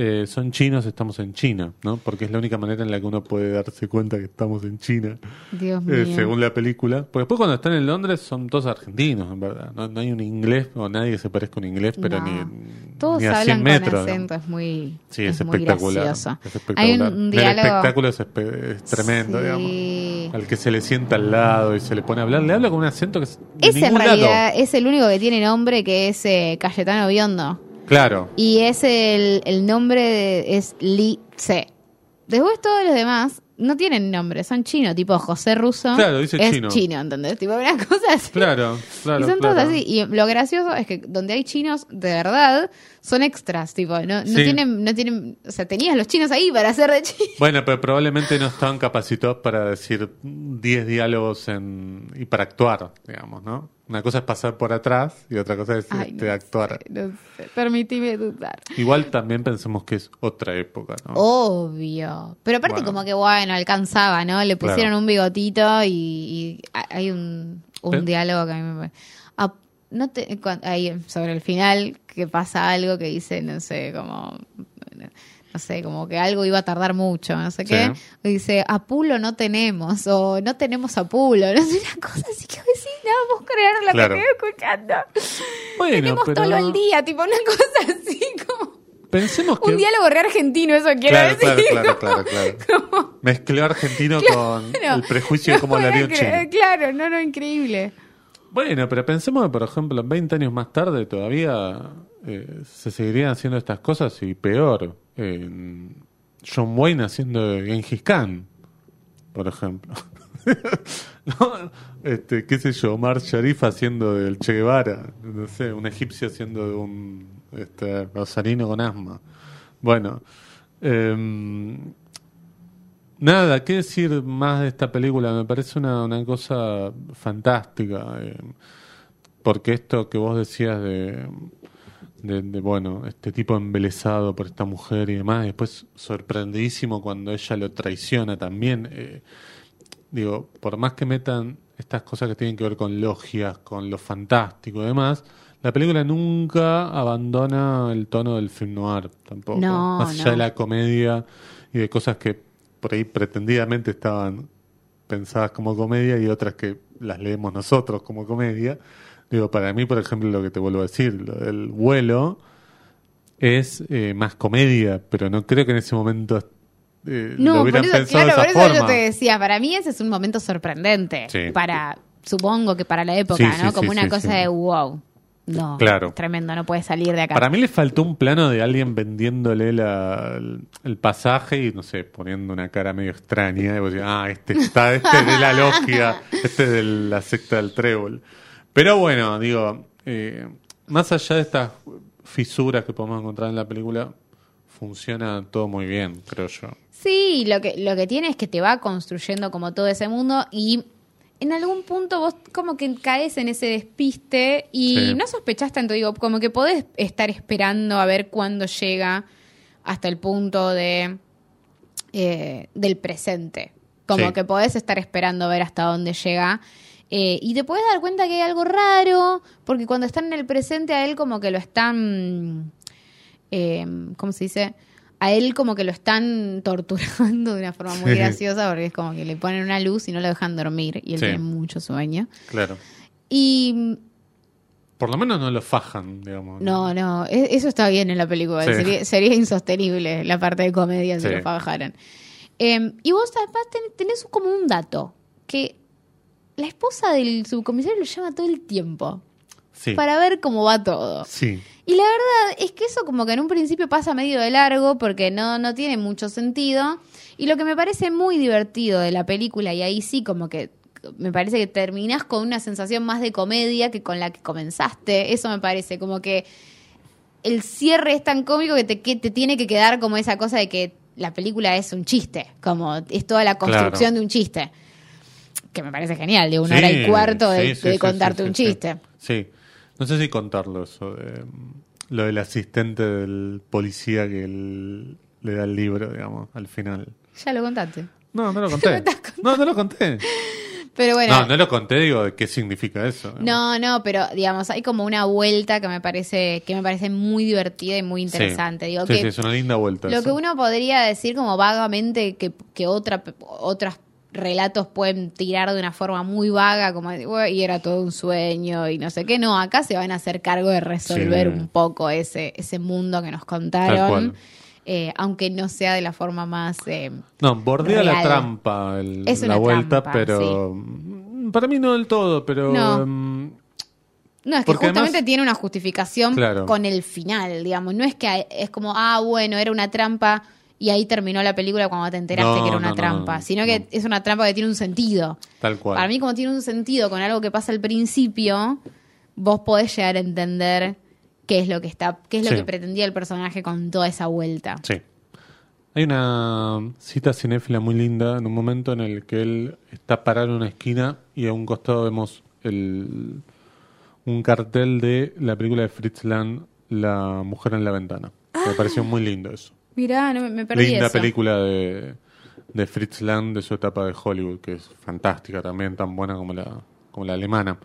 eh, son chinos, estamos en China, ¿no? Porque es la única manera en la que uno puede darse cuenta que estamos en China. Dios Eh, mío. según la película. Porque después cuando están en Londres son todos argentinos, en verdad. No, no hay un inglés, o nadie que se parezca a un inglés, pero No. ni, Todos ni a 100 hablan metros. con ¿no? acento, es muy, Sí, es, muy espectacular. gracioso. Es espectacular. Hay un El diálogo. espectáculo es, espe- es tremendo, Sí. digamos. Al que se le sienta al lado y se le pone a hablar, le habla con un acento que es Ese en realidad lado. es el único que tiene nombre que es eh, Cayetano Biondo. Claro. Y es el, el nombre de- es Li Tse. Después todos los demás no tienen nombre, son chinos, tipo José Russo. Claro, dice es chino. chino, ¿entendés? Tipo una cosa así. Claro, claro. y son todos claro. así. Y lo gracioso es que donde hay chinos de verdad son extras, tipo, no, no Sí. tienen, no tienen, o sea, tenías los chinos ahí para hacer de chino. Bueno, pero probablemente no estaban capacitados para decir 10 diálogos en, y para actuar, digamos, ¿no? Una cosa es pasar por atrás y otra cosa es Ay, este, no actuar. sé, no sé, permitime dudar. Igual también pensemos que es otra época, ¿no? Obvio. Pero aparte Bueno. como que bueno, alcanzaba, ¿no? Le pusieron Claro. un bigotito y, y ha- hay un, diálogo que a mí me... Ah, no te, ahí sobre el final que pasa algo que dice, no sé, como... No sé, como que algo iba a tardar mucho, no sé Sí. qué. Y dice, a Pulo no tenemos, o no tenemos a Pulo, no sé, una cosa así que decís, no vamos a creer lo Claro. que estoy escuchando. Bueno, tenemos pero todo el día, tipo una cosa así como... pensemos que... Un diálogo re argentino, eso quiero Claro, decir. claro, claro, claro, claro. Mezcló argentino con el prejuicio de cómo No hablaría un puedo creer, chino. Claro, no, no, increíble. Bueno, pero pensemos que, por ejemplo, 20 años más tarde todavía eh, se seguirían haciendo estas cosas y peor. Eh, John Wayne haciendo Genghis Khan, por ejemplo. ¿No? este, qué sé yo, Omar Sharif haciendo del Che Guevara, no sé, un egipcio haciendo de un este, rosarino con asma. Bueno, em, nada, qué decir más de esta película, me parece una, una cosa fantástica, em, porque esto que vos decías de, de, de, bueno, este tipo embelesado por esta mujer y demás, y después sorprendidísimo cuando ella lo traiciona también. eh, digo, por más que metan estas cosas que tienen que ver con logias, con lo fantástico y demás, la película nunca abandona el tono del film noir tampoco. No, más allá no. de la comedia y de cosas que por ahí pretendidamente estaban pensadas como comedia y otras que las leemos nosotros como comedia. Digo, para mí, por ejemplo, lo que te vuelvo a decir, lo del vuelo es eh, más comedia, pero no creo que en ese momento eh, lo No, por hubieran eso, pensado claro, de por eso yo forma. te decía, para mí ese es un momento sorprendente. Sí. Para, supongo que para la época, Sí, ¿no? sí, Como una cosa de wow. No, Claro. tremendo, no puede salir de acá. Para mí le faltó un plano de alguien vendiéndole la- el, el pasaje y, no sé, poniendo una cara medio extraña. Y vos decís, ah, este está, este es de la logia, este es de la secta del trébol. Pero bueno, digo, eh, más allá de estas fisuras que podemos encontrar en la película, funciona todo muy bien, creo yo. Sí, lo que, lo que tiene es que te va construyendo como todo ese mundo y en algún punto vos como que caes en ese despiste y Sí. no sospechás tanto, digo, como que podés estar esperando a ver cuándo llega hasta el punto de eh, del presente. Como Sí. que podés estar esperando a ver hasta dónde llega. Eh, y te puedes dar cuenta que hay algo raro, porque cuando están en el presente a él como que lo están eh, ¿cómo se dice? A él como que lo están torturando de una forma muy Sí. graciosa porque es como que le ponen una luz y no lo dejan dormir y él Sí. tiene mucho sueño. Claro. Y Por lo menos no lo fajan, digamos. no, no, e- eso está bien en la película, Sí. sería, sería insostenible la parte de comedia si Sí. lo fajaran. Eh, y vos además ten- tenés como un dato, que la esposa del subcomisario lo llama todo el tiempo Sí. para ver cómo va todo. Sí. Y la verdad es que eso como que en un principio pasa medio de largo porque no, no tiene mucho sentido. Y lo que me parece muy divertido de la película, y ahí sí como que me parece que terminás con una sensación más de comedia que con la que comenzaste. Eso me parece como que el cierre es tan cómico que te, que te tiene que quedar como esa cosa de que la película es un chiste, como es toda la construcción Claro. de un chiste. Que me parece genial, de una Sí, hora y cuarto de, sí, sí, de sí, contarte un chiste. Sí. No sé si contarlo eso de mm, lo del asistente del policía que el- le da el libro, digamos, al final. Ya lo contaste. No, no lo conté. No, no lo conté. Pero bueno. No, no lo conté, digo, de qué significa eso. No, no, pero digamos, hay como una vuelta que me parece, que me parece muy divertida y muy interesante. Sí. Digo sí, que sí, es una linda vuelta. lo eso. que uno podría decir como vagamente que, que otra, otros relatos pueden tirar de una forma muy vaga, como de, "Bueno, y era todo un sueño y no sé qué. No, acá se van a hacer cargo de resolver Sí. un poco ese, ese mundo que nos contaron. eh, aunque no sea de la forma más eh, No, bordea la trampa el- Es la vuelta, trampa, pero. mm, Para mí no del todo, pero. No. No, es que justamente además- tiene una justificación Claro. con el final, digamos. No es que es como, ah, bueno, era una trampa y ahí terminó la película cuando te enteraste No, que era una no, trampa, no, sino que es una trampa que tiene un sentido. tal cual. Para mí, como tiene un sentido con algo que pasa al principio, vos podés llegar a entender qué es lo que está, qué es lo Sí. que pretendía el personaje con toda esa vuelta. Sí. Hay una cita cinéfila muy linda en un momento en el que él está parado en una esquina y a un costado vemos el, un cartel de la película de Fritz Lang, La mujer en la ventana. Me pareció muy lindo eso. Mirá, no, me- me perdí Linda eso. película de, de Fritz Lang de su etapa de Hollywood, que es fantástica también, tan buena como la, como la alemana.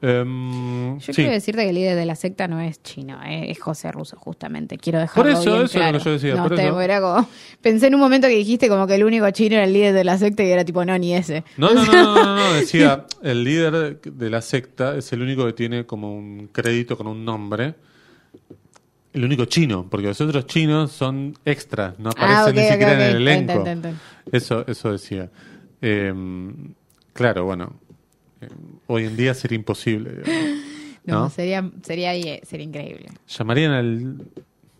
Em, Yo sí. quiero decirte que el líder de la secta no es chino, eh, es José Russo, justamente. Quiero dejarlo Por eso, bien eso era lo claro. que yo decía, No, por te- eso. era como- pensé en un momento que dijiste como que el único chino era el líder de la secta y era tipo, no, ni ese. No, no, no, no, no, no, decía, el líder de la secta es el único que tiene como un crédito con un nombre. El único chino, porque los otros chinos son extras, no aparecen Ah, ok, ni siquiera en el elenco. Eso, eso decía. Eh, claro, bueno, eh, hoy en día sería imposible. digamos, No, ¿no? Sería, sería, sería increíble. Llamarían al,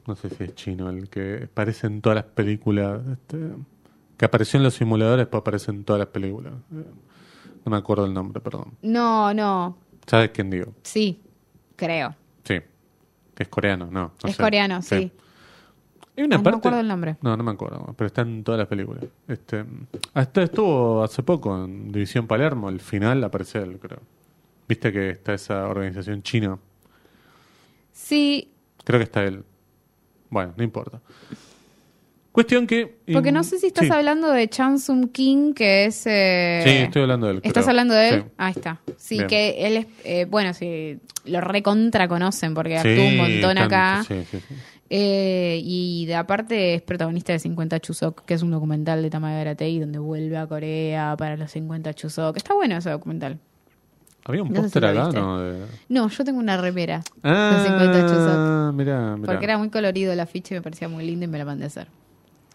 no sé si es chino, el que aparece en todas las películas, este, que apareció en los simuladores, pues aparece en todas las películas. No me acuerdo el nombre, perdón. No, no, ¿Sabes quién digo? sí, creo. Sí. Es coreano, no. no es sé. coreano, sí. Hay una no me acuerdo el nombre. No, no me acuerdo, pero está en todas las películas. Este, hasta estuvo hace poco en División Palermo, el final aparece él, creo. Viste que está esa organización china. Sí, Creo que está él. Bueno, no importa. Cuestión que. porque no sé si estás sí. hablando de Chan Sung King, que es... eh, Sí, estoy hablando de él. ¿Estás creo. hablando de él? Sí. Ahí está. Sí, Bien. que él es, eh, bueno, sí, lo recontra conocen porque Sí, actuó un montón tanto, acá. sí, sí, sí. Eh, y de aparte es protagonista de 50 Chusok, que es un documental de Tamara Garatei donde vuelve a Corea para los 50 Chusok. Está bueno ese documental. Había un No póster si acá. ¿no? De... No, yo tengo una remera Ah, de 50 Chusok. mirá, mirá. Porque era muy colorido el afiche y me parecía muy lindo y me la mandé a hacer.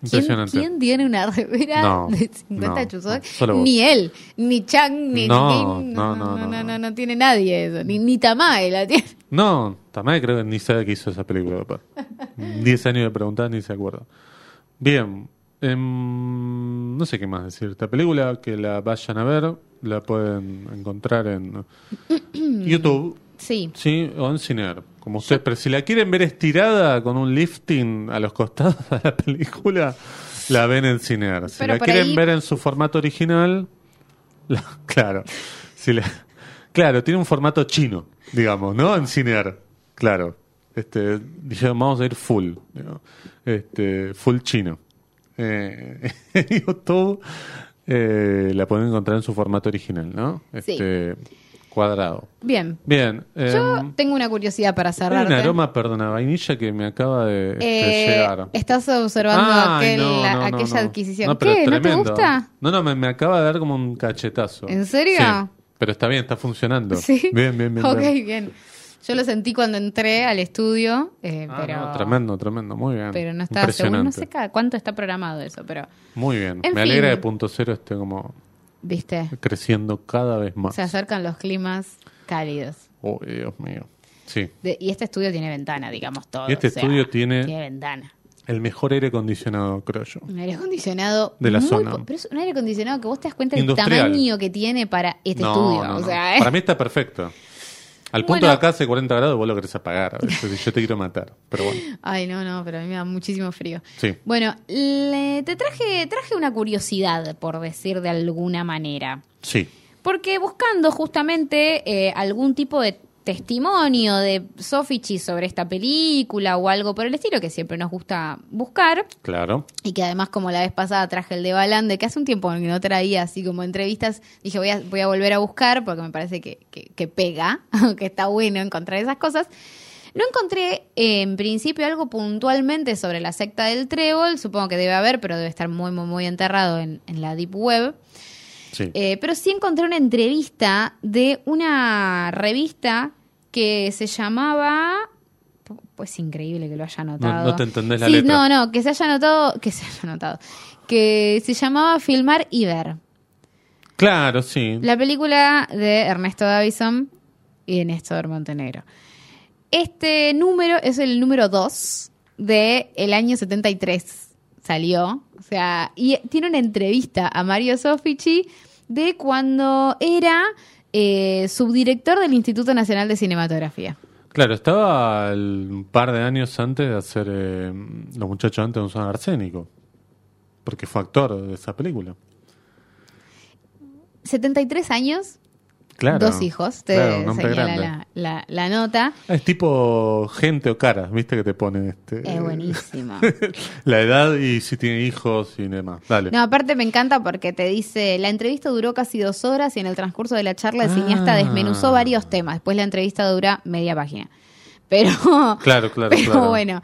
¿Quién, Impresionante. quién tiene una remera No, de 50 no, Chusok? no, solo vos. ni él, ni Chang, ni No, Kim, no, no, no, no, no, tiene nadie eso. Ni, ni Tamae la tiene. No, Tamay creo que ni sabe que hizo esa película. papá. Diez años de preguntar ni se acuerda. Bien, em, no sé qué más decir. Esta película, que la vayan a ver, la pueden encontrar en YouTube, Sí, sí, o en Ciner, como ustedes. Pero si la quieren ver estirada con un lifting a los costados de la película, la ven en Ciner. Si Pero la por quieren ahí- ver en su formato original, la- claro. Si la- claro, tiene un formato chino, digamos, ¿no? En Ciner, claro. Este, dijeron, vamos a ir full, digo, este, full chino. Eh, en YouTube eh, la pueden encontrar en su formato original, ¿no? Este, Cuadrado. bien. Bien. Yo em, tengo una curiosidad para hay cerrar. un aroma, perdona, vainilla que me acaba de este, llegar. estás observando Ay, aquel- no, no, aquella no. adquisición. ¿Qué? ¿No te gusta? No, no, me, me acaba de dar como un cachetazo. ¿En serio? Sí, pero está bien, está funcionando. Sí. Bien, bien, bien. Ok, bien. bien. Yo lo sentí cuando entré al estudio, eh, Ah, pero, no, tremendo, tremendo. Muy bien. pero no estaba seguro. No sé cada cuánto está programado eso, pero, Muy bien. En me alegra que punto cero esté como viste, creciendo cada vez más. se acercan los climas cálidos. Oh, Dios mío. Sí. De- y este estudio tiene ventana, digamos todo. Y este o sea, estudio tiene- Tiene ventana. El mejor aire acondicionado, creo yo. Un aire acondicionado. De la muy zona. Pero es un aire acondicionado que vos te das cuenta del tamaño que tiene para este no, estudio. no, o no. sea, ¿eh? Para mí está perfecto. Al punto Bueno. de acá hace 40 grados, vos lo querés apagar. A veces, yo te quiero matar. Pero bueno, Ay, no, no, pero a mí me da muchísimo frío. sí. Bueno, le- te traje, traje una curiosidad, por decir de alguna manera. Sí. Porque buscando justamente eh, algún tipo de testimonio de Sofichi sobre esta película o algo por el estilo que siempre nos gusta buscar. Claro. Y que además, como la vez pasada traje el de Balande, que hace un tiempo que no traía así como entrevistas, dije voy a, voy a volver a buscar porque me parece que, que, que pega, que está bueno encontrar esas cosas. No encontré eh, en principio algo puntualmente sobre la secta del trébol, supongo que debe haber, pero debe estar muy, muy, muy enterrado en, en la Deep Web. Sí. Eh, pero sí encontré una entrevista de una revista que se llamaba. Pues increíble que lo haya anotado. no te entendés la Sí, letra. No, no, que se haya anotado. Que se haya anotado. Que se llamaba Filmar y Ver. Claro, sí. La película de Ernesto Davison y de Néstor Montenegro. Este número es el número 2 del el año 73. Salió. O sea, y tiene una entrevista a Mario Sofici de cuando era eh, subdirector del Instituto Nacional de Cinematografía. Claro, estaba el- un par de años antes de hacer eh, Los muchachos antes de usar arsénico. Porque fue actor de esa película. 73 años, Claro. dos hijos, te Claro, señala la, la- la nota. Es tipo gente o caras, viste que te ponen este, Es buenísimo. la edad y si tiene hijos y demás. Dale. No, aparte me encanta porque te dice, la entrevista duró casi dos horas y en el transcurso de la charla el cineasta Ah. desmenuzó varios temas. Después la entrevista dura media página. Pero, Claro, claro, pero claro. bueno.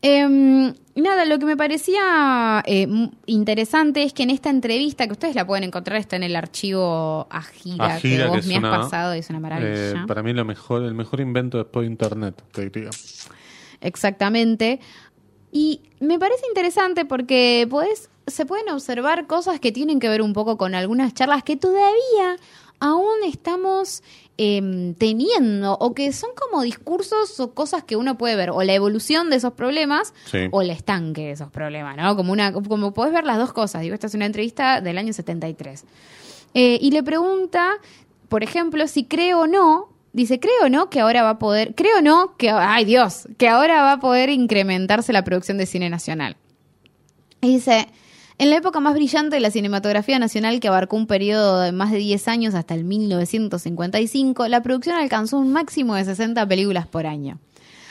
Em, nada, lo que me parecía eh, interesante es que en esta entrevista, que ustedes la pueden encontrar, está en el archivo Agira, Ajira, que vos me has una- pasado y es una maravilla. eh, para mí lo mejor, el mejor invento después de internet, te diría. Exactamente. Y me parece interesante porque podés- se pueden observar cosas que tienen que ver un poco con algunas charlas que todavía aún estamos em, teniendo o que son como discursos o cosas que uno puede ver o la evolución de esos problemas Sí. o el estanque de esos problemas, ¿no? Como una como podés ver las dos cosas. Digo, esta es una entrevista del año 73. Eh, y le pregunta, por ejemplo, si cree o no, dice, creo o no que ahora va a poder, creo no que, ay Dios, que ahora va a poder incrementarse la producción de cine nacional. Y dice, en la época más brillante de la cinematografía nacional, que abarcó un periodo de más de 10 años hasta el 1955, la producción alcanzó un máximo de 60 películas por año.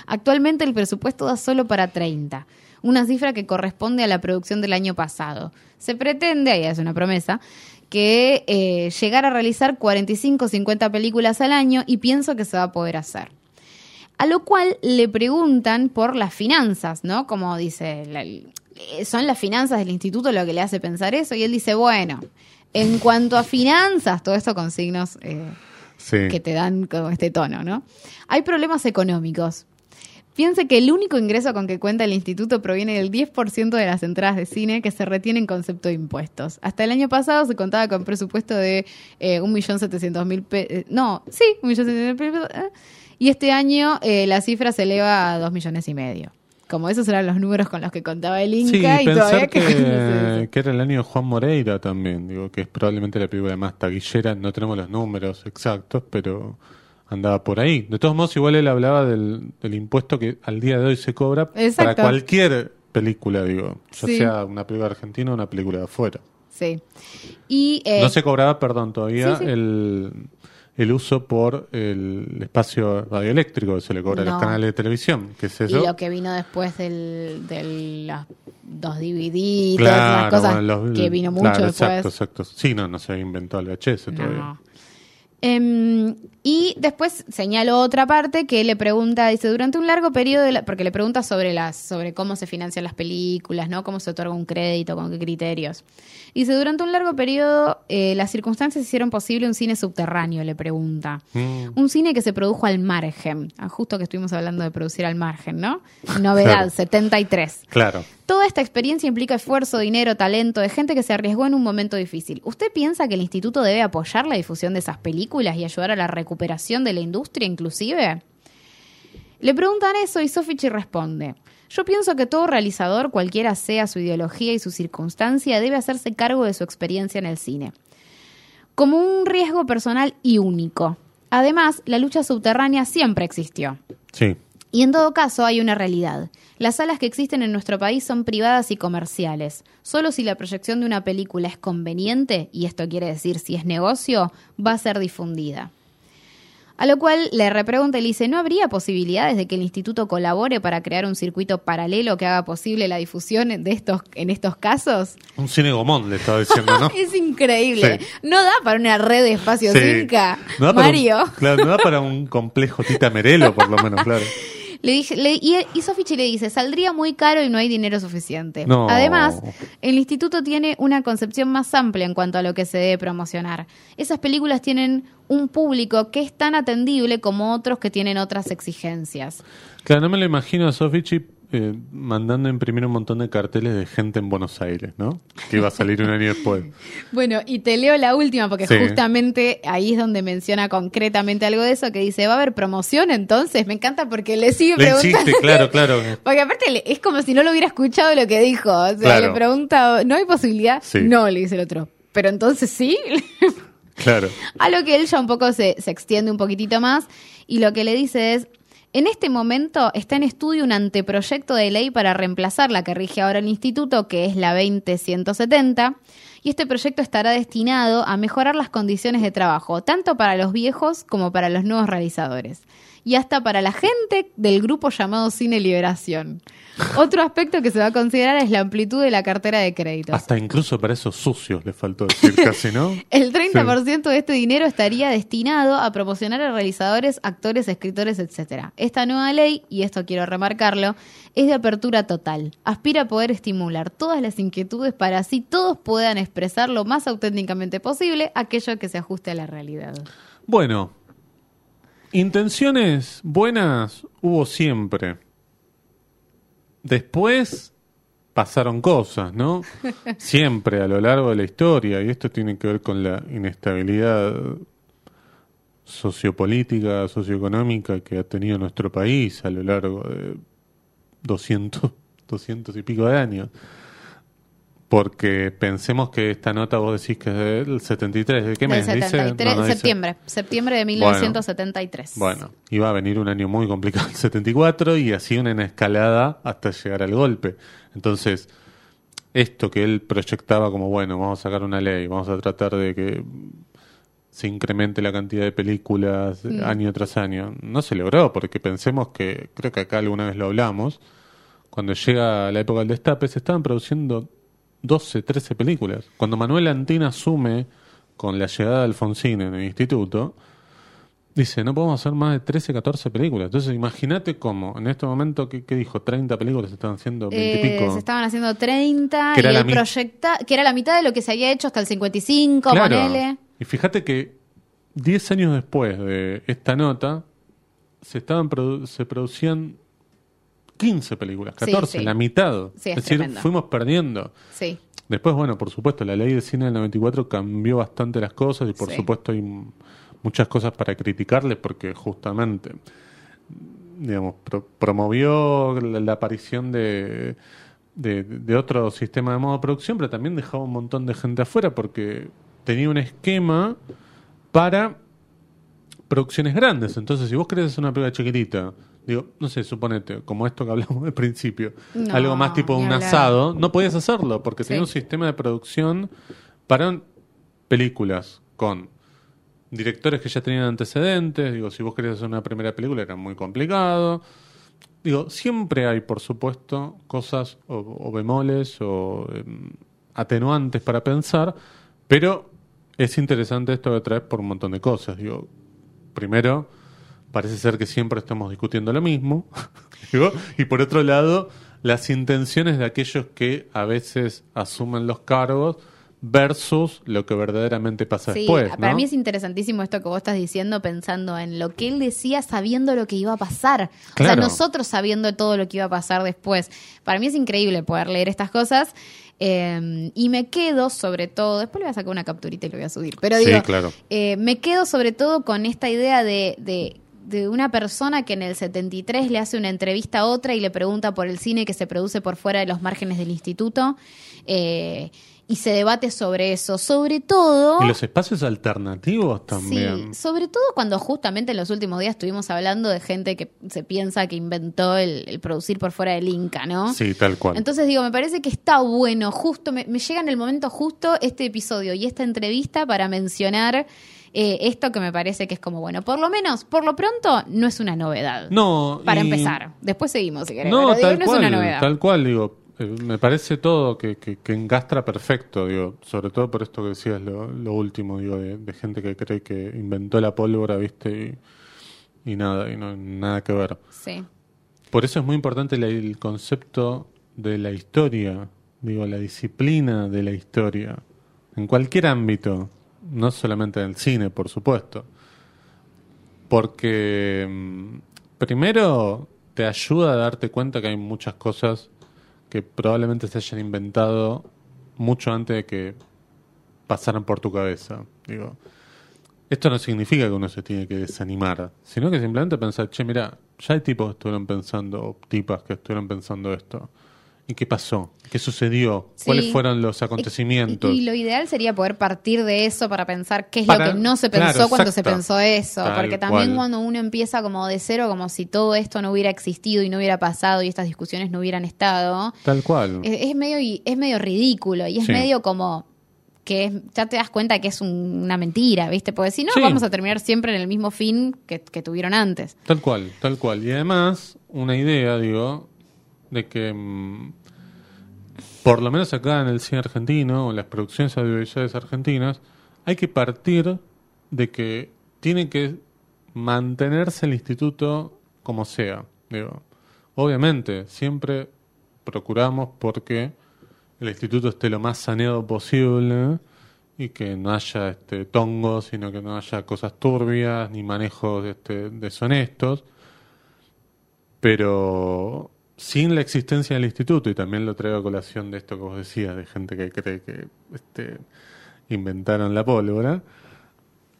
Actualmente el presupuesto da solo para 30, una cifra que corresponde a la producción del año pasado. Se pretende, ahí es una promesa, que eh, llegar a realizar 45 o 50 películas al año y pienso que se va a poder hacer. A lo cual le preguntan por las finanzas, ¿no? Como dice, la- son las finanzas del instituto lo que le hace pensar eso. Y él dice, bueno, en cuanto a finanzas, todo esto con signos eh, Sí. que te dan como este tono, ¿no? Hay problemas económicos. Piense que el único ingreso con que cuenta el instituto proviene del 10% de las entradas de cine que se retienen en concepto de impuestos. Hasta el año pasado se contaba con presupuesto de eh, 1.700.000 pesos. no, sí, 1.700.000 pesos. eh, y este año eh, la cifra se eleva a 2 millones y medio. Como esos eran los números con los que contaba el Sí, Inca y todavía que... que, que era el año de Juan Moreira también, digo que es probablemente la película más taquillera, no tenemos los números exactos, pero andaba por ahí. De todos modos, igual él hablaba del, del impuesto que al día de hoy se cobra Exacto. para cualquier película, digo, ya Sí. sea una película argentina o una película de afuera. Sí. Y, eh, no se cobraba, perdón, todavía sí, sí. El, el uso por el espacio radioeléctrico que se le cobra a los canales de televisión, que es y eso. lo que vino después del, de los dos DVD y todas esas cosas bueno, los- que vino mucho claro, después. Exacto, exacto. Sí, no, no se inventado el VHS todavía. No. Em, y después señalo otra parte que le pregunta, dice, durante un largo periodo, de la- porque le pregunta sobre las, sobre cómo se financian las películas, ¿no? Cómo se otorga un crédito, con qué criterios. Dice, durante un largo periodo, eh, las circunstancias hicieron posible un cine subterráneo, le pregunta. Mm. Un cine que se produjo al margen. Ah, justo que estuvimos hablando de producir al margen, ¿no? Novedad, Claro. 73. Claro. Toda esta experiencia implica esfuerzo, dinero, talento de gente que se arriesgó en un momento difícil. ¿Usted piensa que el instituto debe apoyar la difusión de esas películas y ayudar a la recuperación de la industria inclusive? Le preguntan eso y Sofichi responde, yo pienso que todo realizador, cualquiera sea su ideología y su circunstancia, debe hacerse cargo de su experiencia en el cine. Como un riesgo personal y único. Además, la lucha subterránea siempre existió. Sí. Y en todo caso hay una realidad. Las salas que existen en nuestro país son privadas y comerciales. Solo si la proyección de una película es conveniente, y esto quiere decir si es negocio, va a ser difundida. A lo cual le repregunta y le dice, ¿no habría posibilidades de que el instituto colabore para crear un circuito paralelo que haga posible la difusión de estos, en estos casos? Un cine gomón, le estaba diciendo, ¿no? es increíble. Sí. No da para una red de espacio Sí. No un- Mario. claro, no da para un complejo Tita Merelo, por lo menos, claro. Le dije, le- y, y Sofichi le dice, saldría muy caro y no hay dinero suficiente. No. Además, el instituto tiene una concepción más amplia en cuanto a lo que se debe promocionar. Esas películas tienen un público que es tan atendible como otros que tienen otras exigencias. Claro, no me lo imagino a Sofichi eh, mandando a imprimir un montón de carteles de gente en Buenos Aires, ¿no? Que iba a salir un año después. Bueno, y te leo la última porque Sí. justamente ahí es donde menciona concretamente algo de eso que dice, ¿va a haber promoción entonces? Me encanta porque le sigue Le preguntando. insiste, claro, claro. Porque aparte es como si no lo hubiera escuchado lo que dijo. O sea, Claro. le pregunta, ¿no hay posibilidad? Sí. No, le dice el otro. Pero entonces sí. Claro. A lo que él ya un poco se, se extiende un poquitito más y lo que le dice es, en este momento está en estudio un anteproyecto de ley para reemplazar la que rige ahora el instituto, que es la 20170, y este proyecto estará destinado a mejorar las condiciones de trabajo, tanto para los viejos como para los nuevos realizadores, y hasta para la gente del grupo llamado Cine Liberación. Otro aspecto que se va a considerar es la amplitud de la cartera de créditos. Hasta incluso para esos sucios le faltó decir casi, ¿no? El 30% de este dinero estaría destinado a promocionar a realizadores, actores, escritores, etc. Esta nueva ley, y esto quiero remarcarlo, es de apertura total. Aspira a poder estimular todas las inquietudes para así todos puedan expresar lo más auténticamente posible aquello que se ajuste a la realidad. Bueno, intenciones buenas hubo siempre. Después pasaron cosas, ¿no? Siempre a lo largo de la historia, y esto tiene que ver con la inestabilidad sociopolítica, socioeconómica que ha tenido nuestro país a lo largo de 200, 200 y pico de años. Porque pensemos que esta nota vos decís que es del 73, ¿de qué mes? Dice- 73, no, no dice- septiembre, septiembre de 1973. Bueno, iba a venir un año muy complicado el 74 y así una escalada hasta llegar al golpe. Entonces, esto que él proyectaba como, bueno, vamos a sacar una ley, vamos a tratar de que se incremente la cantidad de películas Mm. año tras año, no se logró, porque pensemos que, creo que acá alguna vez lo hablamos, cuando llega la época del destape se estaban produciendo 12, 13 películas. Cuando Manuel Antina asume con la llegada de Alfonsín en el instituto, dice, no podemos hacer más de 13, 14 películas. Entonces imagínate cómo, en este momento, ¿qué, qué dijo? 30 películas se estaban haciendo, 20 y Eh, pico. se estaban haciendo 30 Que y era la él mi- proyecta, que era la mitad de lo que se había hecho hasta el 55, Claro. ponele. Y fíjate que 10 años después de esta nota, se estaban produ- se producían 15 películas, Sí, 14, sí. la mitad. Sí, es decir, fuimos perdiendo. Sí. Después, bueno, por supuesto, la ley de cine del 94 cambió bastante las cosas y por supuesto hay muchas cosas para criticarle porque justamente, digamos, pro- promovió la, la aparición de, de, de otro sistema de modo de producción, pero también dejaba un montón de gente afuera porque tenía un esquema para producciones grandes. Entonces, si vos querés hacer una película chiquitita, digo, no sé, suponete, como esto que hablamos al principio, No, algo más tipo un hablar. asado, no podías hacerlo porque Sí. tenía un sistema de producción para películas con directores que ya tenían antecedentes. Digo, si vos querés hacer una primera película era muy complicado. Digo, siempre hay, por supuesto, cosas o, o bemoles o em, atenuantes para pensar, pero es interesante esto que traes por un montón de cosas. Digo, primero, parece ser que siempre estamos discutiendo lo mismo. Digo, y por otro lado, las intenciones de aquellos que a veces asumen los cargos versus lo que verdaderamente pasa Sí, después. para ¿no? mí es interesantísimo esto que vos estás diciendo pensando en lo que él decía sabiendo lo que iba a pasar. O sea, Claro. nosotros sabiendo todo lo que iba a pasar después. Para mí es increíble poder leer estas cosas. Eh, y me quedo sobre todo, después le voy a sacar una capturita y lo voy a subir, pero Sí, digo, claro. eh, me quedo sobre todo con esta idea de, de, de una persona que en el 73 le hace una entrevista a otra y le pregunta por el cine que se produce por fuera de los márgenes del instituto. eh, y se debate sobre eso. Sobre todo. Y los espacios alternativos también. Sí, sobre todo cuando justamente en los últimos días estuvimos hablando de gente que se piensa que inventó el, el producir por fuera del Inca, ¿no? Sí, tal cual. Entonces digo, me parece que está bueno, justo, me, me llega en el momento justo este episodio y esta entrevista para mencionar eh, esto que me parece que es como, bueno, por lo menos, por lo pronto, no es una novedad. no, Para y- empezar. Después seguimos, si querés. No, pero digo, tal no cual, es una novedad. tal cual, digo. Eh, Me parece todo que, que, que engastra perfecto, digo, sobre todo por esto que decías, lo, lo último, digo, de, de gente que cree que inventó la pólvora, viste, y, y nada, y no nada que ver. Sí. Por eso es muy importante la- el concepto de la historia, digo, la disciplina de la historia, en cualquier ámbito, no solamente en el cine, por supuesto. Porque mm, primero te ayuda a darte cuenta que hay muchas cosas que probablemente se hayan inventado mucho antes de que pasaran por tu cabeza. Digo, esto no significa que uno se tiene que desanimar, sino que simplemente pensar, che, mira, ya hay tipos que estuvieron pensando, o tipas que estuvieron pensando esto. ¿Y qué pasó? ¿Qué sucedió? Sí. ¿Cuáles fueron los acontecimientos? Y, y lo ideal sería poder partir de eso para pensar qué es Para- lo que no se pensó claro, cuando se pensó eso. Tal Porque también cual. cuando uno empieza como de cero, como si todo esto no hubiera existido y no hubiera pasado y estas discusiones no hubieran estado, Tal cual. es, es medio, y- es medio ridículo y es Sí. medio como que es- ya te das cuenta que es un- una mentira, ¿viste? Porque si no, Sí. vamos a terminar siempre en el mismo fin que, que tuvieron antes. Tal cual, tal cual. Y además, una idea, digo, de que mm, por lo menos acá en el cine argentino, o en las producciones audiovisuales argentinas, hay que partir de que tiene que mantenerse el instituto como sea. Digo, obviamente, siempre procuramos porque el instituto esté lo más saneado posible y que no haya este tongos, sino que no haya cosas turbias ni manejos este, deshonestos. Pero sin la existencia del instituto, y también lo traigo a colación de esto que vos decías, de gente que cree que este, inventaron la pólvora,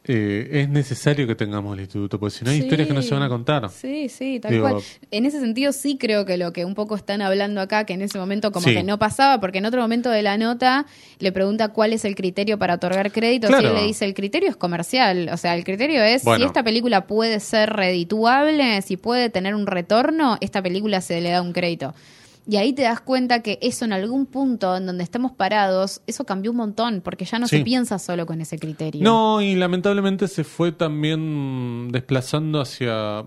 eh, es necesario que tengamos el instituto, porque si no hay Sí. historias que no se van a contar. Sí, sí, tal Digo- cual. En ese sentido sí creo que lo que un poco están hablando acá, que en ese momento como Sí. que no pasaba, porque en otro momento de la nota le pregunta cuál es el criterio para otorgar créditos Claro. y él le dice el criterio es comercial, o sea, el criterio es Bueno. si esta película puede ser redituable, si puede tener un retorno, esta película se le da un crédito. Y ahí te das cuenta que eso en algún punto en donde estamos parados, eso cambió un montón, porque ya no Sí. se piensa solo con ese criterio. No, y lamentablemente se fue también desplazando hacia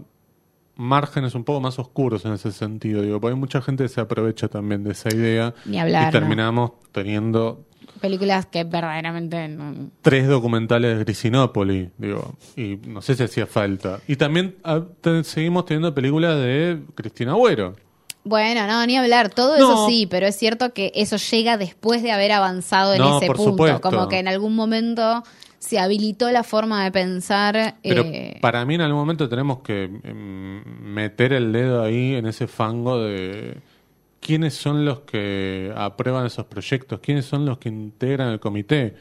márgenes un poco más oscuros en ese sentido. Digo, porque hay mucha gente que se aprovecha también de esa idea. Ni hablar, Y ¿no? terminamos teniendo Películas que verdaderamente... no- tres documentales de Grisinópoli, digo, y no sé si hacía falta. Y también ah, seguimos teniendo películas de Cristina Agüero. Bueno, no, ni hablar, todo No. eso sí, pero es cierto que eso llega después de haber avanzado en No, ese punto, supuesto. como que en algún momento se habilitó la forma de pensar. Pero eh, para mí en algún momento tenemos que mm, meter el dedo ahí en ese fango de quiénes son los que aprueban esos proyectos, quiénes son los que integran el comité.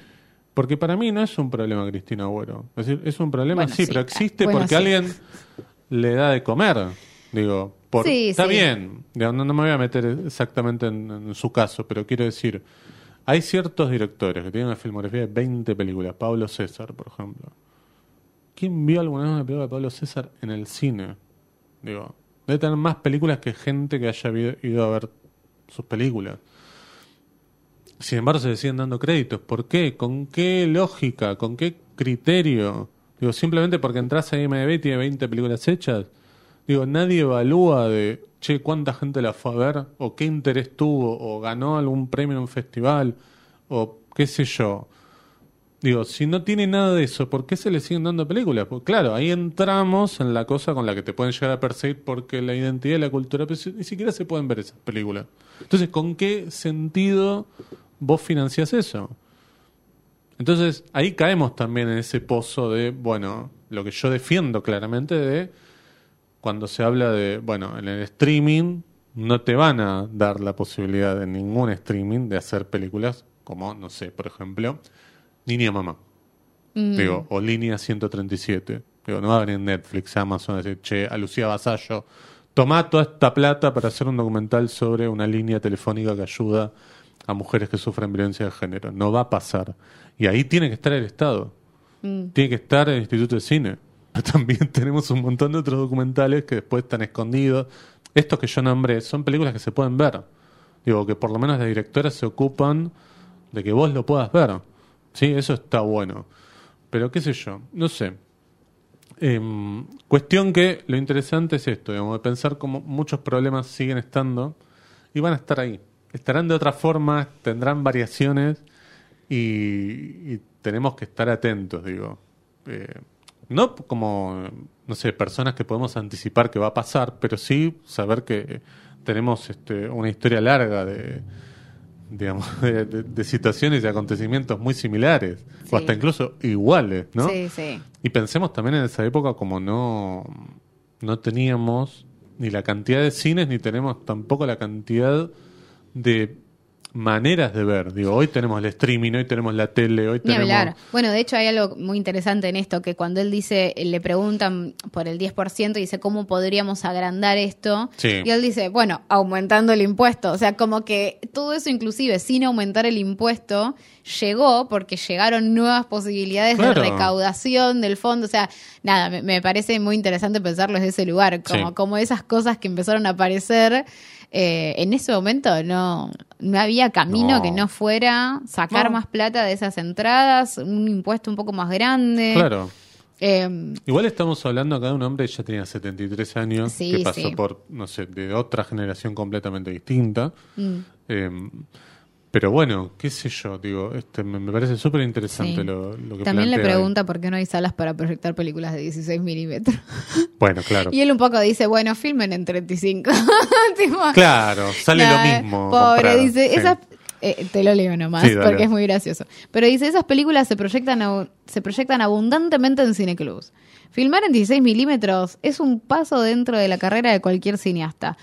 Porque para mí no es un problema Cristina Agüero. Es decir, es un problema, Bueno, sí, sí. pero existe Bueno, porque sí. alguien le da de comer. Digo, por, Sí, está sí. bien. No, no me voy a meter exactamente en, en su caso, pero quiero decir, hay ciertos directores que tienen una filmografía de 20 películas. Pablo César, por ejemplo. ¿Quién vio alguna vez una película de Pablo César en el cine? Digo, debe tener más películas que gente que haya ido a ver sus películas. Sin embargo, se le siguen dando créditos. ¿Por qué? ¿Con qué lógica? ¿Con qué criterio? Digo, simplemente porque entras a IMDb y tiene 20 películas hechas. Digo, nadie evalúa de, che, cuánta gente la fue a ver, o qué interés tuvo, o ganó algún premio en un festival, o qué sé yo. Digo, si no tiene nada de eso, ¿por qué se le siguen dando películas? Porque claro, ahí entramos en la cosa con la que te pueden llegar a perseguir porque la identidad y la cultura, pero si- ni siquiera se pueden ver esas películas. Entonces, ¿con qué sentido vos financias eso? Entonces, ahí caemos también en ese pozo de, bueno, lo que yo defiendo claramente de cuando se habla de, bueno, en el streaming no te van a dar la posibilidad en ningún streaming de hacer películas como, no sé, por ejemplo, Niña Mamá. mm, Digo, o Línea 137. Digo, no va a venir Netflix, Amazon, a decir, che, a Lucía Basallo, tomá toda esta plata para hacer un documental sobre una línea telefónica que ayuda a mujeres que sufren violencia de género. No va a pasar. Y ahí tiene que estar el Estado. Mm. Tiene que estar el Instituto de Cine. Pero también tenemos un montón de otros documentales que después están escondidos. Estos que yo nombré son películas que se pueden ver. Digo, que por lo menos las directoras se ocupan de que vos lo puedas ver. Sí, eso está bueno. Pero qué sé yo, no sé. Em, cuestión que lo interesante es esto, digamos, de pensar cómo muchos problemas siguen estando y van a estar ahí. Estarán de otra forma, tendrán variaciones y, tenemos que estar atentos, digo. Eh, no como, no sé, personas que podemos anticipar que va a pasar, pero sí saber que tenemos este, una historia larga de, digamos, de, de- de situaciones y acontecimientos muy similares, Sí. o hasta incluso iguales, ¿no? Sí, sí. Y pensemos también en esa época como no, no teníamos ni la cantidad de cines ni tenemos tampoco la cantidad de maneras de ver. Digo, hoy tenemos el streaming, hoy tenemos la tele, hoy Ni tenemos... hablar. Bueno, de hecho hay algo muy interesante en esto, que cuando él dice, le preguntan por el 10% y dice, ¿cómo podríamos agrandar esto? Sí. Y él dice, bueno, aumentando el impuesto. O sea, como que todo eso inclusive sin aumentar el impuesto llegó porque llegaron nuevas posibilidades Claro. de recaudación del fondo. O sea, nada, me, me parece muy interesante pensarlo desde ese lugar, como, Sí. como esas cosas que empezaron a aparecer. Eh, en ese momento no, no había camino No. que no fuera sacar No. más plata de esas entradas, un impuesto un poco más grande. Claro. Eh, Igual estamos hablando acá de un hombre que ya tenía 73 años, Sí, que pasó sí. por, no sé, de otra generación completamente distinta. mm, Eh, pero bueno, qué sé yo, digo, este me, me parece súper interesante Sí. lo, lo que también le ahí. pregunta por qué no hay salas para proyectar películas de 16 milímetros. Bueno, claro. Y él un poco dice, bueno, filmen en 35. Tipo, Claro, sale nah, lo mismo. Pobre, dice, Sí. esas... eh, te lo leo nomás, Sí, porque es muy gracioso. Pero dice, esas películas se proyectan, se proyectan abundantemente en cineclubs. Filmar en 16 milímetros es un paso dentro de la carrera de cualquier cineasta.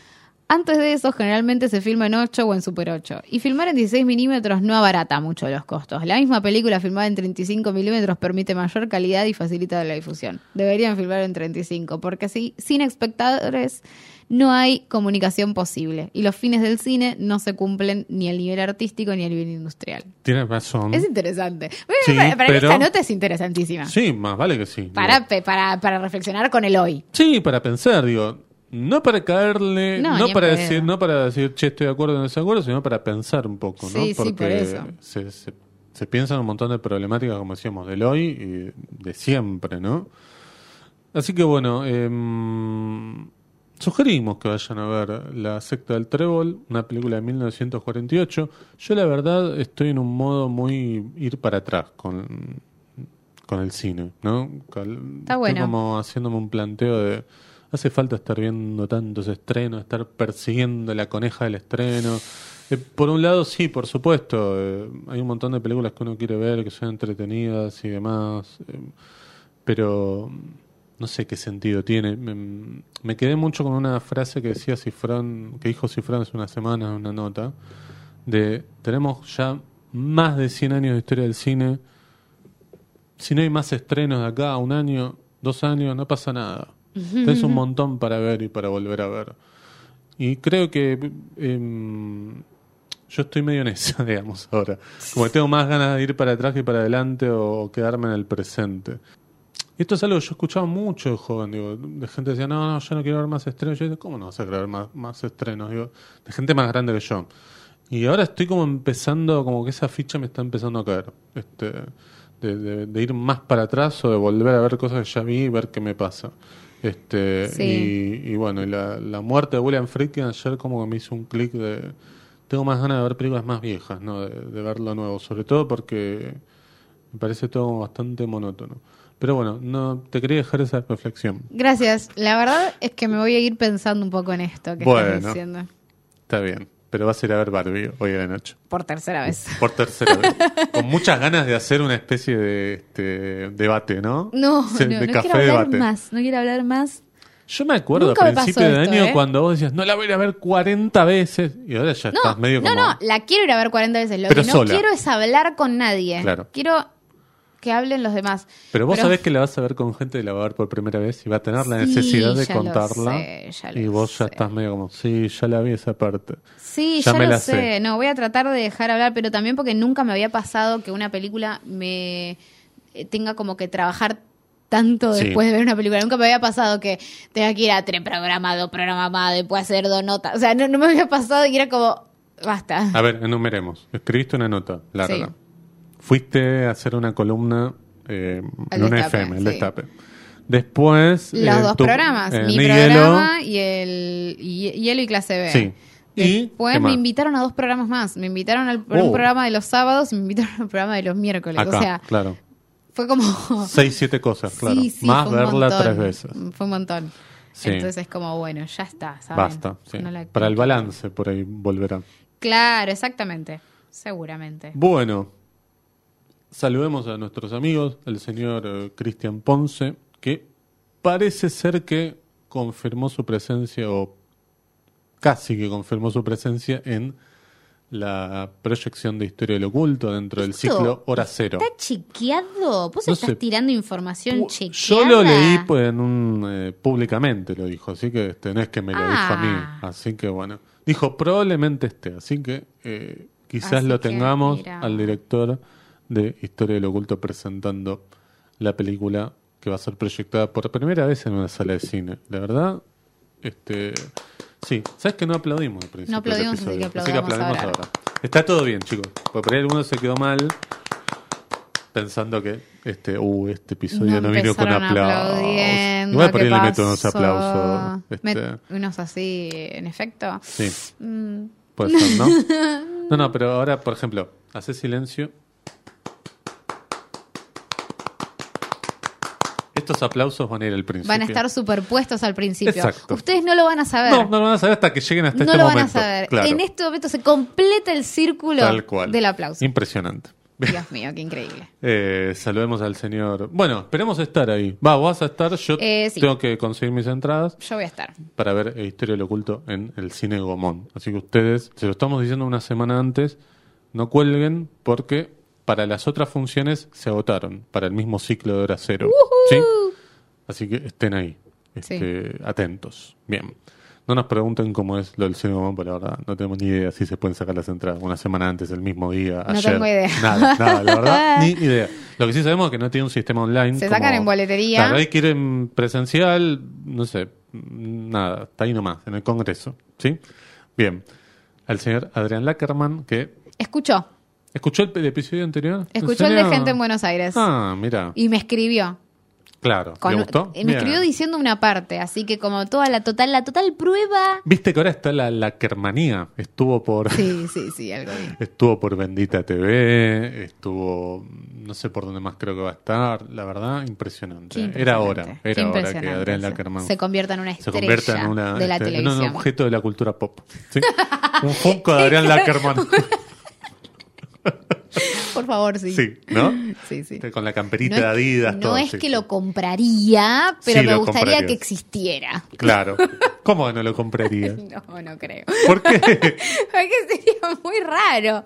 Antes de eso, generalmente se filma en 8 o en Super 8. Y filmar en 16 milímetros no abarata mucho los costos. La misma película filmada en 35 milímetros permite mayor calidad y facilita la difusión. Deberían filmar en 35, porque así, sin espectadores, no hay comunicación posible. Y los fines del cine no se cumplen ni al nivel artístico ni al nivel industrial. Tienes razón. Es interesante. Sí, para para pero- esta nota es interesantísima. Sí, más vale que sí. Para, para, para reflexionar con el hoy. Sí, para pensar, digo. No para caerle, No, para decir, no para decir, che, estoy de acuerdo o no estoy de acuerdo, sino para pensar un poco, ¿no? Sí, sí, Porque por eso. Se, se, se piensan un montón de problemáticas, como decíamos, del hoy y de siempre, ¿no? Así que bueno, em, sugerimos que vayan a ver La secta del trébol, una película de 1948. Yo la verdad estoy en un modo muy ir para atrás con, con el cine, ¿no? Está bueno. Estoy como haciéndome un planteo de... Hace falta estar viendo tantos estrenos, estar persiguiendo la coneja del estreno. Eh, por un lado, sí, por supuesto. eh, hay un montón de películas que uno quiere ver, que son entretenidas y demás. eh, pero no sé qué sentido tiene. Me, quedé mucho con una frase que decía Cifrón, que dijo Cifrón hace unas semanas en una nota, de tenemos ya más de 100 años de historia del cine. Si no hay más estrenos de acá un año, dos años, no pasa nada. Tenés un montón para ver y para volver a ver. Y creo que em, yo estoy medio en esa, digamos, ahora. Como que tengo más ganas de ir para atrás que para adelante o quedarme en el presente. Y esto es algo que yo escuchaba mucho de joven, digo, de gente que decía, no, no, yo no quiero ver más estrenos. Yo digo, ¿cómo no vas a querer ver más, más estrenos? Digo, de gente más grande que yo. Y ahora estoy como empezando, como que esa ficha me está empezando a caer. Este, de, de- de ir más para atrás o de volver a ver cosas que ya vi y ver qué me pasa. Este, Sí. y, y bueno, y la, la muerte de William Friedkin ayer como que me hizo un clic de... Tengo más ganas de ver películas más viejas, ¿no? De, de ver lo nuevo, sobre todo porque me parece todo bastante monótono. Pero bueno, no te quería dejar esa reflexión. Gracias. La verdad es que me voy a ir pensando un poco en esto que Bueno. estás diciendo. Está bien, pero vas a ir a ver Barbie hoy de noche. Por tercera vez. Por tercera vez. Con muchas ganas de hacer una especie de este, debate, ¿no? No, no, de no café quiero hablar debate. más. No quiero hablar más. Yo me acuerdo Nunca a principio de esto, año ¿eh? cuando vos decías, no la voy a ir a ver 40 veces. Y ahora ya No, estás medio no, como. no, la quiero ir a ver 40 veces. Lo Pero que no sola. quiero es hablar con nadie. Claro. Quiero que hablen los demás. Pero vos Pero- sabés que la vas a ver con gente que la va a ver por primera vez y va a tener la Sí, necesidad de contarla. sé, y vos ya estás medio como, sí, ya la vi esa parte. Sí, Ya ya, me lo la sé. sé. No, voy a tratar de dejar hablar, pero también porque nunca me había pasado que una película me eh, tenga como que trabajar tanto Sí. después de ver una película. Nunca me había pasado que tenga que ir a tres programas, dos programas más, después hacer dos notas. O sea, no, no me había pasado y era como, basta. A ver, enumeremos. Escribiste una nota larga. Sí. Fuiste a hacer una columna eh, en una Destape, FM, el sí. Destape. Después... Los eh, dos tu- programas, eh, mi programa y el y, Hielo y clase B. Sí. ¿Y Después me invitaron a dos programas más. Me invitaron al a Oh. un programa de los sábados y me invitaron al programa de los miércoles. Acá, o sea, claro. fue como... Seis, siete cosas, claro. Sí, sí, Más un verla montón. tres veces. Fue un montón. Sí. Entonces es como, bueno, ya está, ¿saben? Basta. sí. No la- Para el balance, por ahí volverá. Claro, exactamente. Seguramente. Bueno, saludemos a nuestros amigos, el señor eh, Cristian Ponce, que parece ser que confirmó su presencia, o casi que confirmó su presencia en la proyección de Historia del Oculto dentro del ¿Esto ciclo Hora Cero. ¿Está chequeado? ¿Vos No estás sé. tirando información Pu- chequeada? Yo lo leí pues, en un, eh, públicamente, lo dijo, así que este, no es que me lo dijo a Ah. mí. Así que bueno, dijo probablemente esté, así que eh, quizás Así lo tengamos al director de Historia del Oculto presentando la película que va a ser proyectada por primera vez en una sala de cine. La verdad, este, sí, sabes que no aplaudimos al principio No aplaudimos, del así que episodio, aplaudamos ahora. Está todo bien, chicos. Porque por ahí alguno se quedó mal pensando que este, uh, este episodio no, vino con aplausos. Igual por ¿qué ahí le meto unos pasó? aplausos. este, unos así, en efecto. sí, Mm, puede ser, ¿no? No, no, pero ahora, por ejemplo, hace silencio. Estos aplausos van a ir al principio. van a estar superpuestos al principio. Exacto. Ustedes no lo van a saber. No, no lo van a saber hasta que lleguen hasta No este lo van momento. a saber. Claro, En este momento se completa el círculo tal cual. del aplauso. Impresionante. Dios mío, qué increíble. Eh, saludemos al señor. Bueno, esperemos estar ahí. Va, vas a estar. Yo Eh, sí. tengo que conseguir mis entradas Yo voy a estar. para ver Historia del Oculto en el cine Gomón. Así que ustedes, se lo estamos diciendo una semana antes, no cuelguen porque para las otras funciones se agotaron para el mismo ciclo de hora cero. ¿Sí? Así que estén ahí, este, atentos. Bien. No nos pregunten cómo es lo del cine porque la verdad no tenemos ni idea si se pueden sacar las entradas una semana antes, el mismo día, No ayer. tengo idea. Nada, nada, la verdad, ni idea. Lo que sí sabemos es que no tiene un sistema online. Se como- sacan en boletería. Claro, hay que ir en presencial, no sé, nada, está ahí nomás, en el Congreso. ¿Sí? Bien. Al señor Adrián Lackerman, que Escuchó. Escuchó el, el episodio anterior. ¿En Escuchó el de gente en Buenos Aires. Ah, mira, Y me escribió. claro. Con- ¿Le gustó? Me Bien. escribió diciendo una parte, así que como toda la total, la total prueba. Viste que ahora está la Lackermanía. Estuvo por. Sí, sí, sí, algo bien. Estuvo por Bendita TV, estuvo, no sé por dónde más creo que va a estar, la verdad, impresionante. Qué Era impresionante, hora, era hora que impresionante Adrián. Lackerman Se convierta en una se estrella convierta en, una, de la este, en televisión. un objeto de la cultura pop. ¿sí? un Funko de Adrián Lackerman. Por favor, sí. sí, ¿no? Sí, sí. Con la camperita No de es, Adidas. no todo, es sí, que lo compraría, pero Sí, me gustaría que existiera. Claro. ¿Cómo no lo compraría? No, no creo. ¿Por qué? Porque sería muy raro.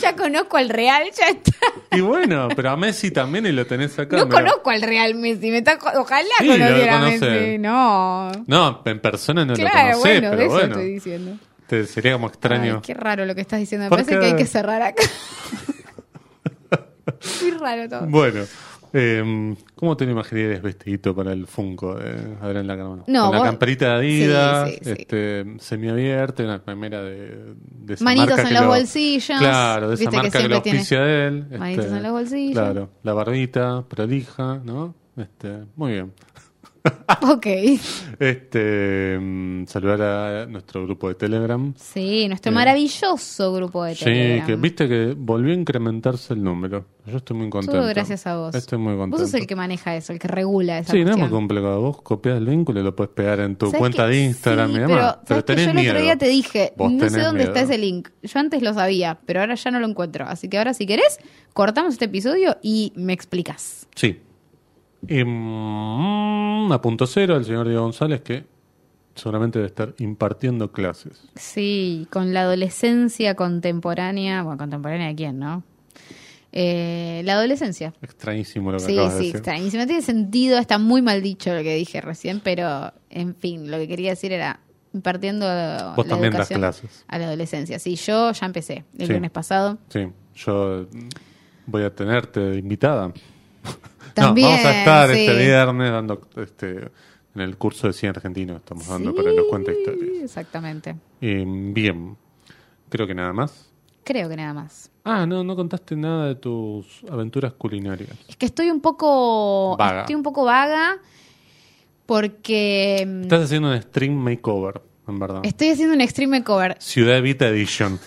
Ya conozco al Real, ya está. Y bueno, pero a Messi también y lo tenés acá. No conozco al Real Messi. Me está, ojalá Sí, conociera a. Messi. No. No, en persona no claro, lo conocés, bueno, de pero eso bueno. estoy diciendo. Te- sería como extraño. Ay, qué raro lo que estás diciendo. Me ¿Por parece qué? que hay que cerrar acá. Muy raro todo. Bueno, eh, ¿cómo te lo imaginarías vestidito para el Funko de Adrián Lackerman? No, Con la vos- camperita de Adidas, Sí, sí, sí. este, semiabierta, una remera de, de esa Manitos marca en los lo- bolsillos. Claro, de esa que marca que, lo tiene auspicia de él. este, manitos en los bolsillos. Claro, la barbita prolija, ¿no? Este, muy bien. Ok. Este, mm, saludar a nuestro grupo de Telegram. Sí, nuestro Eh, maravilloso grupo de Sí, Telegram. que viste que volvió a incrementarse el número. Yo estoy muy contento. Todo gracias a vos. Estoy muy contento. Vos sos el que maneja eso, el que regula esa Sí, no es cuestión. muy complicado. Vos copias el vínculo y lo puedes pegar en tu ¿Sabés cuenta que- de Instagram sí, y demás. Pero, ¿sabés que tenés yo el otro día te dije, Vos no sé dónde está ese link. Yo antes lo sabía, pero ahora ya no lo encuentro. Así que ahora, si querés, cortamos este episodio y me explicas. Sí. Y, mm, a punto cero, el señor Diego González, que seguramente debe estar impartiendo clases. Sí, con la adolescencia contemporánea. Bueno, contemporánea de quién, ¿no? Eh, la adolescencia. Extrañísimo lo que Sí, acabas de sí, decir. extrañísimo. No tiene sentido, está muy mal dicho lo que dije recién, pero en fin, lo que quería decir era impartiendo Vos la también das educación clases. a la adolescencia. Sí, yo ya empecé el Sí. lunes pasado. Sí, yo voy a tenerte de invitada. También, no, vamos a estar sí. este viernes dando este en el curso de cine argentino estamos dando para que nos cuente Sí, historias. Exactamente. Eh, bien, creo que nada más. Creo que nada más. Ah, no, no contaste nada de tus aventuras culinarias. Es que estoy un poco Vaga. estoy un poco vaga porque mm, Estás haciendo un stream makeover, en verdad. estoy haciendo un extreme cover. Ciudad Evita Edition.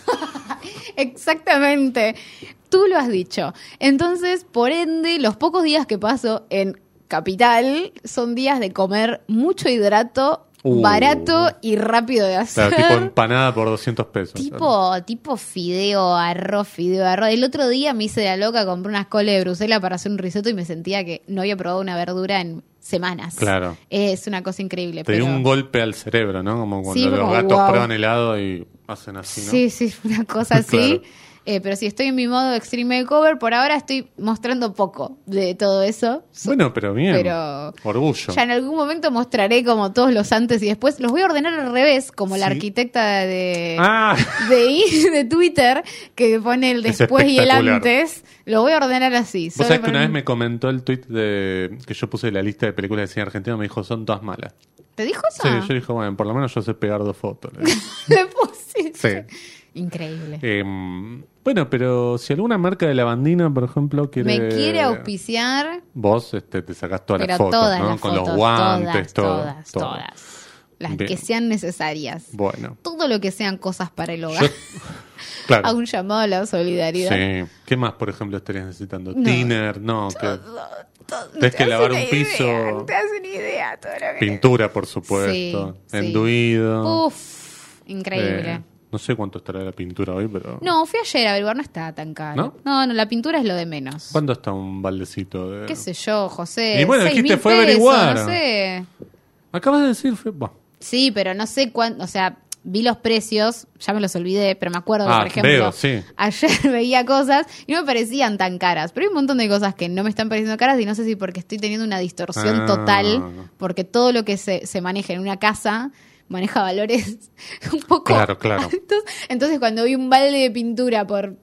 Exactamente. Tú lo has dicho. Entonces, por ende, los pocos días que paso en Capital son días de comer mucho hidrato, Uh. barato y rápido de hacer. Claro, tipo empanada por 200 pesos. Tipo, tipo fideo, arroz, fideo, arroz. El otro día me hice de la loca, compré unas coles de Bruselas para hacer un risotto y me sentía que no había probado una verdura en semanas. Claro. Es una cosa increíble. Te dio pero... un golpe al cerebro, ¿no? Como cuando Sí, los como, gatos wow. prueban helado y hacen así, ¿no? Sí, sí, una cosa así. Claro. Eh, pero sí, estoy en mi modo Extreme Makeover. Por ahora estoy mostrando poco de todo eso. Bueno, pero bien. Pero- Orgullo. Ya en algún momento mostraré como todos los antes y después. Los voy a ordenar al revés, como la arquitecta de, Ah, de, de Twitter, que pone el Es después y el antes. Lo voy a ordenar así. vos sabés que una vez me comentó el tweet de que yo puse la lista de películas de cine argentino, me dijo, son todas malas. ¿Te dijo eso? Sí, yo dije, bueno, por lo menos yo sé pegar dos fotos. le pusiste. Sí. Increíble. Em, bueno, pero si alguna marca de lavandina, por ejemplo, quiere... Me quiere auspiciar, Vos este, te sacás todas pero las fotos, todas ¿no? las Con fotos. los guantes, todas, todo. todas, todo. todas. Las Bien. que sean necesarias. Bueno, Todo lo que sean cosas para el hogar. yo... Claro. A un llamado a la solidaridad. Sí. ¿Qué más, por ejemplo, estarías necesitando? No. Tiner, no. que- Todo, todo. Te que lavar un piso. idea, te hace una idea todo lo que- Pintura, por supuesto. Sí, sí. Enduido. Uf, increíble. Eh, no sé cuánto estará la pintura hoy, pero... No, fui ayer a averiguar, no está tan caro. ¿No? no, no, la pintura es lo de menos. ¿Cuánto está un baldecito de...? ¿Qué sé yo, José? Y bueno, dijiste, mil fue a averiguar. No sé. Acabas de decir... fue-. Sí, pero no sé cuánto, o sea, vi los precios, ya me los olvidé, pero me acuerdo Ah, por ejemplo, veo, sí. ayer veía cosas y no me parecían tan caras, pero hay un montón de cosas que no me están pareciendo caras y no sé si porque estoy teniendo una distorsión Ah. total, porque todo lo que se, se maneja en una casa maneja valores un poco Claro, claro. altos. Entonces, cuando vi un balde de pintura por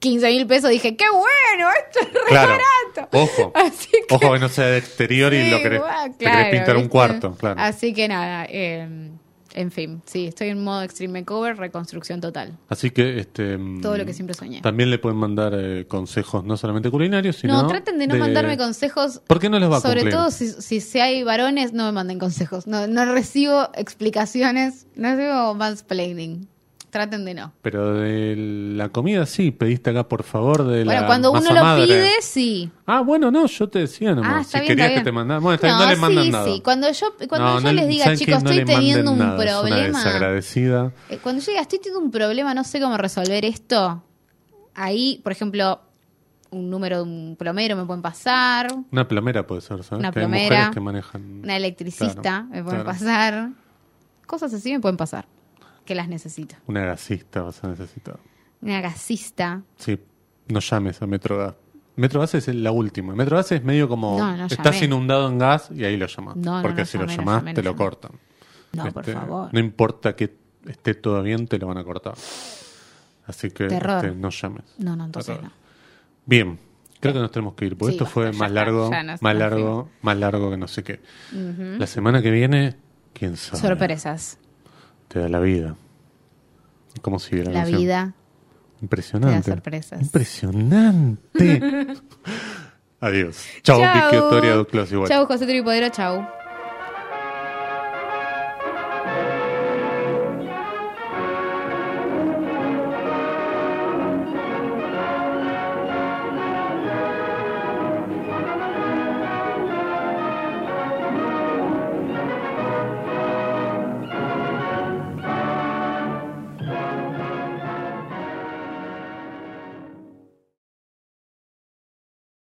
15 mil pesos, dije, ¡qué bueno! Esto es re Claro. barato. Ojo. Así que- Ojo que no sea de exterior y Sí, lo querés, guau, te querés claro, pintar un ¿viste? cuarto, claro. Así que nada, eh, en fin, sí, estoy en modo extreme makeover, reconstrucción total. Así que este Todo lo que siempre soñé. también le pueden mandar eh, consejos no solamente culinarios, sino No, traten de no mandarme consejos. ¿Por qué no les va a Sobre cumplir? todo si, si, si hay varones, no me manden consejos. No, no recibo explicaciones, no recibo mansplaining. Traten de no. Pero de la comida sí, pediste acá por favor de Bueno, la cuando uno lo madre. pide, sí. Ah, bueno, no, yo te decía nomás. Ah, si bien, querías que te bien. mandaran. Bueno, está bien, no, le mandan sí, nada. sí. Cuando yo, cuando No, yo no, les diga, ¿saben chicos, estoy teniendo un nada, Es una problema. desagradecida. Eh, Cuando yo diga, estoy teniendo un problema, no sé cómo resolver esto, ahí, por ejemplo, un número de un plomero me pueden pasar, Una plomera puede ser, ¿sabes? Una Que hay plomera, mujeres que manejan. una electricista Claro, me pueden claro. pasar, cosas así me pueden pasar, que las necesito. Una gasista vas a necesitar. Una gasista. Sí, no llames a Metrogas. Metrogas es la última. Metrogas es medio como No, no estás llamé. inundado en gas y ahí lo llamas. No, Porque si llamé, lo llamás llamé, te lo cortan. No, por Este, favor. No importa que esté todo bien, te lo van a cortar. Así que este, no llames. No, no, entonces Terror. no. Bien, creo que nos tenemos que ir, porque Sí, esto fue más largo, más largo, más largo que no sé qué. La semana que viene, quién sabe. Sorpresas. Te da la vida. ¿Cómo sigue la, La canción? vida. Impresionante. te da sorpresas. Impresionante. Adiós. Chau. Vicky Otoria Duclos igual. Chau, José Tripodero, chau.